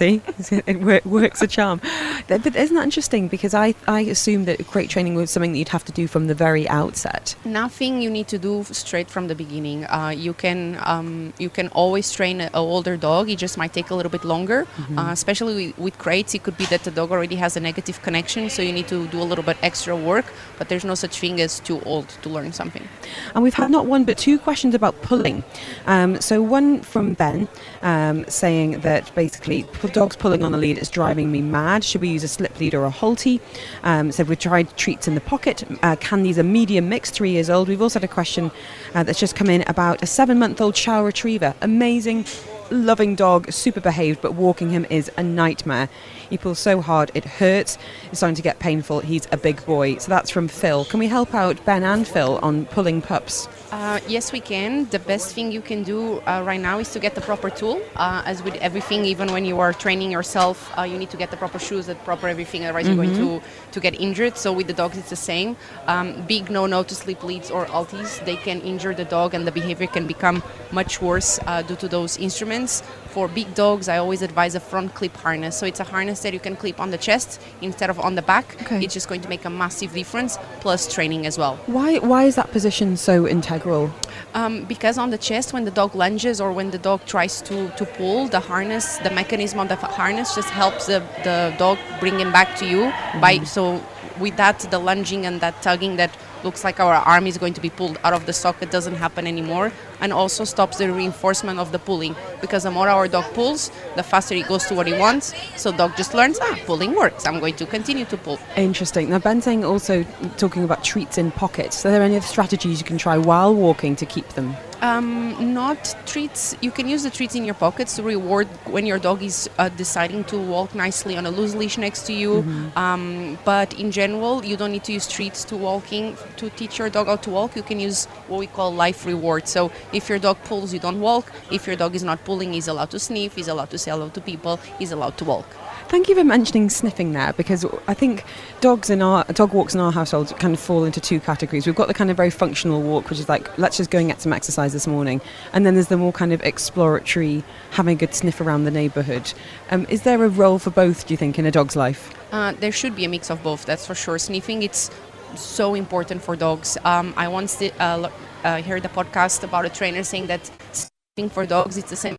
[SPEAKER 2] See, [laughs] it wor- works a charm. But isn't that interesting? Because I, I assumed that crate training was something that you'd have to do from the very outset.
[SPEAKER 8] Nothing you need to do straight from the beginning. Uh, you can um, you can always train an older dog. It just might take a little bit longer, uh, especially with, with crates. It could be that the dog already has a negative connection, so you need to do a little bit extra work. But there's no such thing as too old to learn something.
[SPEAKER 2] And we've had not one but two questions about pulling. Um, so one from Ben um, saying that basically dogs pulling on the lead is driving me mad. Should we use a slip lead or a Halti? Um, said we've tried treats in the pocket. Uh, can these a medium mix? Three years old. We've also had a question uh, that's just come in about a seven-month-old chow retriever. Amazing. Loving dog, super behaved, but walking him is a nightmare. He pulls so hard it hurts. It's starting to get painful. He's a big boy. So that's from Phil. Can we help out Ben and Phil on pulling pups?
[SPEAKER 8] Uh, yes, we can. The best thing you can do uh, right now is to get the proper tool. Uh, as with everything, even when you are training yourself, uh, you need to get the proper shoes, the proper everything. Otherwise, you're going to to get injured. So with the dogs, it's the same. Um, big no-no to slip leads or alties. They can injure the dog, and the behavior can become much worse uh, due to those instruments. For big dogs, I always advise a front clip harness. So it's a harness that you can clip on the chest instead of on the back.
[SPEAKER 2] Okay.
[SPEAKER 8] It's just going to make a massive difference. Plus training as well.
[SPEAKER 2] Why why is that position so integral?
[SPEAKER 8] Um, because on the chest, when the dog lunges or when the dog tries to, to pull, the harness, the mechanism of the harness just helps the, the dog bring him back to you. By so with that, the lunging and that tugging that looks like our arm is going to be pulled out of the socket doesn't happen anymore, and also stops the reinforcement of the pulling. Because the more our dog pulls, the faster he goes to what he wants. So dog just learns, ah, pulling works. I'm going to continue to pull.
[SPEAKER 2] Interesting. Now Ben's saying also talking about treats in pockets. Are there any other strategies you can try while walking to keep them?
[SPEAKER 8] Um, not treats. You can use the treats in your pockets to reward when your dog is uh, deciding to walk nicely on a loose leash next to you. Um, but in general, you don't need to use treats to walking to teach your dog how to walk. You can use what we call life reward. So if your dog pulls, you don't walk. If your dog is not pulling, he's allowed to sniff. He's allowed to say hello to people. He's allowed to walk.
[SPEAKER 2] Thank you for mentioning sniffing there because I think dogs in our dog walks in our household kind of fall into two categories. We've got the kind of very functional walk, which is like let's just go and get some exercise this morning, and then there's the more kind of exploratory, having a good sniff around the neighbourhood. Um, is there a role for both? Do you think in a dog's life?
[SPEAKER 8] Uh, there should be a mix of both, that's for sure. Sniffing, it's so important for dogs. Um, I once did, uh, uh, heard a podcast about a trainer saying that sniffing for dogs, it's the same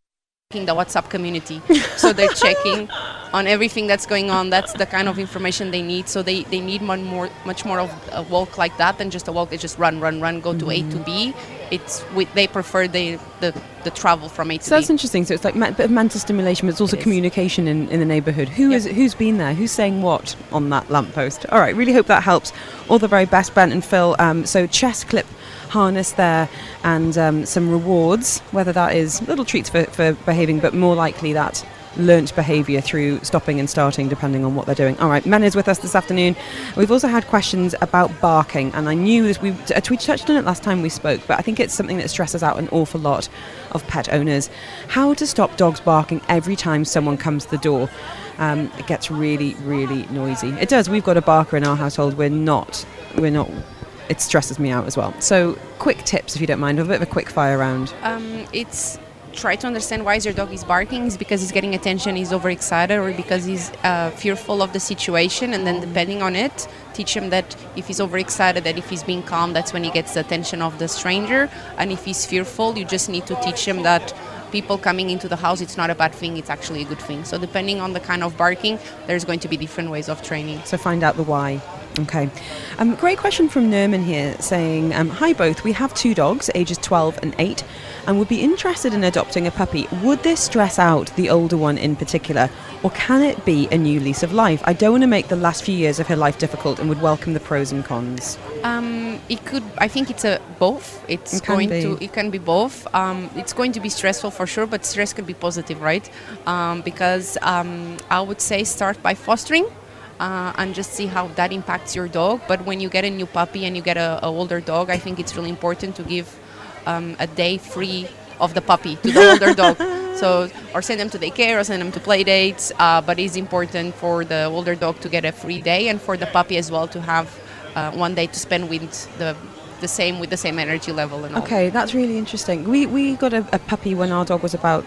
[SPEAKER 8] in the WhatsApp community. so they're [laughs] checking on everything that's going on. That's the kind of information they need. So they, they need much more, much more of a walk like that than just a walk. They just run, run, run, go to A to B. It's they prefer the, the, the travel from A to B.
[SPEAKER 2] So that's interesting. So it's like a bit of mental stimulation, but it's also
[SPEAKER 8] It
[SPEAKER 2] communication in, in the neighbourhood. Who
[SPEAKER 8] Yeah.
[SPEAKER 2] is who's been there? Who's saying what on that lamppost? All right, really hope that helps. All the very best, Brent and Phil. Um, so chest clip harness there and um, some rewards, whether that is little treats for, for behaving, but more likely that learnt behaviour through stopping and starting, depending on what they're doing. All right, Men is with us this afternoon. We've also had questions about barking, and I knew this, we, we touched on it last time we spoke, but I think it's something that stresses out an awful lot of pet owners. How to stop dogs barking every time someone comes to the door. Um, it gets really, really noisy. It does. We've got a barker in our household. We're not. We're not. It stresses me out as well. So, quick tips, if you don't mind, a bit of a quick fire round.
[SPEAKER 8] Um, it's try to understand why your dog is barking is because he's getting attention he's overexcited or because he's uh, fearful of the situation and then depending on it teach him that if he's overexcited that if he's being calm that's when he gets the attention of the stranger. And if he's fearful you just need to teach him that people coming into the house it's not a bad thing it's actually a good thing. So depending on the kind of barking there's going to be different ways of training.
[SPEAKER 2] So, find out the why. Okay. Um, great question from Nerman here saying, um, Hi both, we have two dogs, ages 12 and 8, and would be interested in adopting a puppy. Would this stress out the older one in particular, or can it be a new lease of life? I don't want to make the last few years of her life difficult and would welcome the pros and cons.
[SPEAKER 8] Um, it could. I think it's a both. It's
[SPEAKER 2] It
[SPEAKER 8] going
[SPEAKER 2] be.
[SPEAKER 8] to. It can be both. Um, it's going to be stressful for sure, but stress can be positive, right? Um, because um, I would say start by fostering. Uh, and just see how that impacts your dog. But when you get a new puppy and you get a, a older dog, I think it's really important to give um, a day free of the puppy to the older dog. [laughs] So, or send them to daycare or send them to play dates. Uh, but it's important for the older dog to get a free day and for the puppy as well to have uh, one day to spend with the the same with the same energy level and all.
[SPEAKER 2] Okay, that's really interesting. We, we got a, a puppy when our dog was about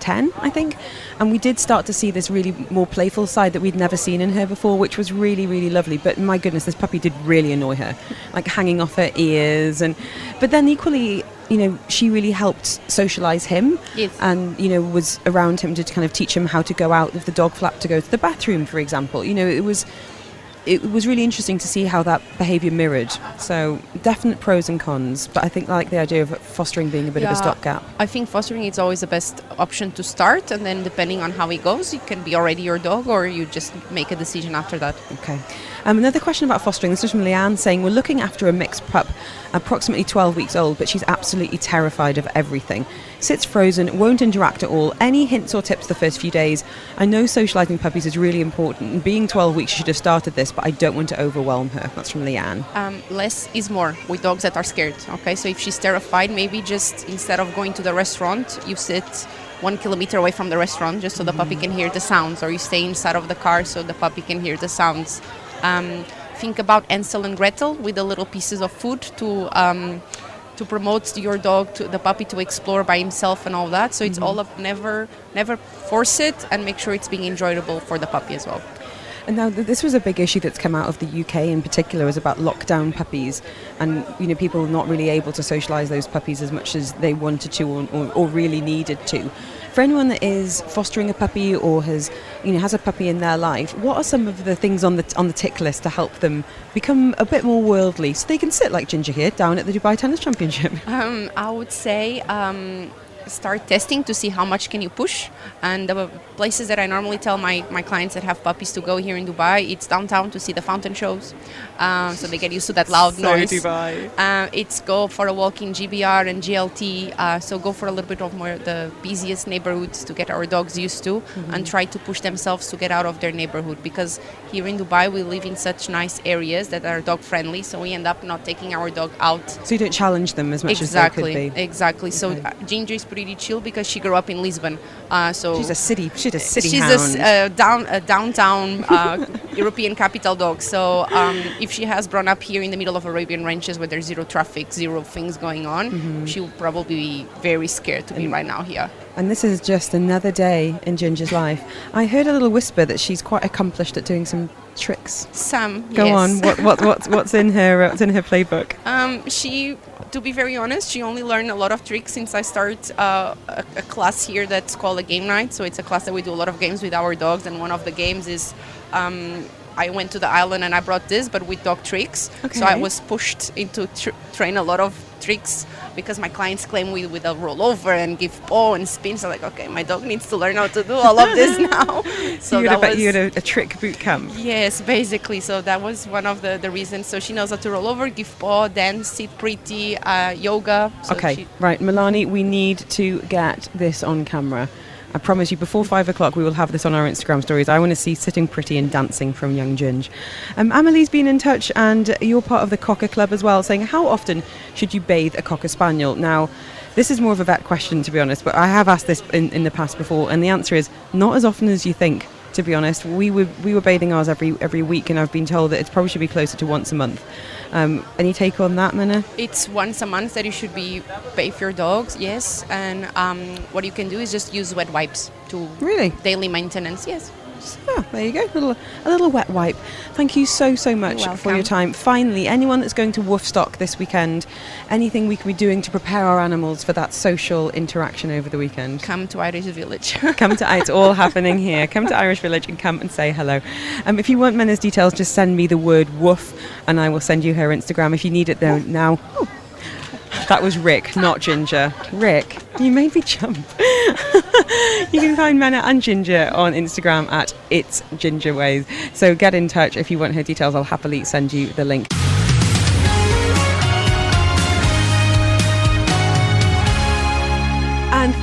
[SPEAKER 2] 10, I think, and we did start to see this really more playful side that we'd never seen in her before, which was really, really lovely. But my goodness, this puppy did really annoy her, like hanging off her ears. And But then equally, you know, she really helped socialize him
[SPEAKER 8] Yes.
[SPEAKER 2] and, you know, was around him to kind of teach him how to go out of the dog flap to go to the bathroom, for example. You know, it was it was really interesting to see how that behaviour mirrored. So definite pros and cons, but I think like the idea of fostering being a bit of a stopgap.
[SPEAKER 8] I think fostering is always the best option to start, and then depending on how it goes, it can be already your dog, or you just make a decision after that.
[SPEAKER 2] Okay. Um, another question about fostering. This is from Leanne saying we're looking after a mixed pup, approximately 12 weeks old, but she's absolutely terrified of everything. Sits frozen, won't interact at all. Any hints or tips the first few days? I know socialising puppies is really important, being 12 weeks, she should have started this, but I don't want to overwhelm her. That's from Leanne.
[SPEAKER 8] um, less is more with dogs that are scared. Okay, so if she's terrified, maybe just instead of going to the restaurant, you sit one kilometer away from the restaurant just so the puppy can hear the sounds, or you stay inside of the car so the puppy can hear the sounds. Um, think about Hansel and Gretel with the little pieces of food to. Um, to promote your dog to the puppy to explore by himself and all that. So it's mm-hmm. all up never never force it and make sure it's being enjoyable for the puppy as well.
[SPEAKER 2] And now this was a big issue that's come out of the UK in particular is about lockdown puppies. And you know people not really able to socialise those puppies as much as they wanted to or, or, or really needed to. For anyone that is fostering a puppy or has you know has a puppy in their life, what are some of the things on the on the tick list to help them become a bit more worldly so they can sit like Ginger here down at the Dubai Tennis Championship?
[SPEAKER 8] Um, I would say um, start testing to see how much can you push. And the places that I normally tell my, my clients that have puppies to go here in Dubai, it's downtown to see the fountain shows. Um, so they get used to that loud noise. Uh, it's go for a walk in JBR and JLT. Uh, so go for a little bit of more the busiest neighborhoods to get our dogs used to and try to push themselves to get out of their neighborhood because here in Dubai we live in such nice areas that are dog friendly. So we end up not taking our dog out
[SPEAKER 2] So you don't challenge them as much
[SPEAKER 8] exactly,
[SPEAKER 2] as they could be.
[SPEAKER 8] Exactly. So
[SPEAKER 2] Okay.
[SPEAKER 8] uh, Ginger is pretty chill because she grew up in Lisbon. Uh, so
[SPEAKER 2] She's a city. She's a city
[SPEAKER 8] she's
[SPEAKER 2] hound.
[SPEAKER 8] a uh, down a downtown uh, [laughs] European capital dog. So um, if she has grown up here in the middle of Arabian ranches where there's zero traffic, zero things going on,
[SPEAKER 2] Mm-hmm.
[SPEAKER 8] she will probably be very scared to be right now here.
[SPEAKER 2] And this is just another day in Ginger's life. I heard a little whisper that she's quite accomplished at doing some tricks.
[SPEAKER 8] Sam,
[SPEAKER 2] Go
[SPEAKER 8] yes.
[SPEAKER 2] on. What, what, [laughs] what's, what's in her What's in her playbook?
[SPEAKER 8] Um, she, to be very honest, she only learned a lot of tricks since I start uh, a, a class here that's called a game night. So it's a class that we do a lot of games with our dogs, and one of the games is um, I went to the island and I brought this, but with dog tricks. So I was pushed into tr- train a lot of tricks because my clients claim we with a rollover and give paw and spin. So like, okay, my dog needs to learn how to do all of this [laughs] now.
[SPEAKER 2] So you
[SPEAKER 8] that
[SPEAKER 2] had, a,
[SPEAKER 8] was
[SPEAKER 2] you had a, a trick boot camp.
[SPEAKER 8] Yes, basically. So that was one of the, the reasons. So she knows how to roll over, give paw, dance, sit pretty, uh, yoga. So
[SPEAKER 2] okay,
[SPEAKER 8] she-
[SPEAKER 2] right, Milani, we need to get this on camera. I promise you, before five o'clock, we will have this on our Instagram stories. I want to see sitting pretty and dancing from young Ginge. Um, Amelie's been in touch, and you're part of the Cocker Club as well, saying how often should you bathe a Cocker Spaniel? Now, this is more of a vet question, to be honest, but I have asked this in, in the past before, and the answer is not as often as you think. To be honest, we were we were bathing ours every every week, and I've been told that it probably should be closer to once a month. Um, any take on that, Minna?
[SPEAKER 8] It's once a month that you should be bathe your dogs, yes. And um, what you can do is just use wet wipes to
[SPEAKER 2] Really?
[SPEAKER 8] daily maintenance, yes.
[SPEAKER 2] Oh, there you go. A little, a little wet wipe. Thank you so, so much for your time. Finally, anyone that's going to Woofstock this weekend, anything we can be doing to prepare our animals for that social interaction over the weekend?
[SPEAKER 8] Come to Irish Village. [laughs]
[SPEAKER 2] come to it's all happening here. Come to Irish Village and come and say hello. Um, if you want Mena's details, just send me the word woof, and I will send you her Instagram if you need it though now. Oh, that was Rick, not Ginger. Rick, you made me jump. [laughs] you can find Mena and Ginger on Instagram at It's Ginger Ways. So get in touch if you want her details. I'll happily send you the link.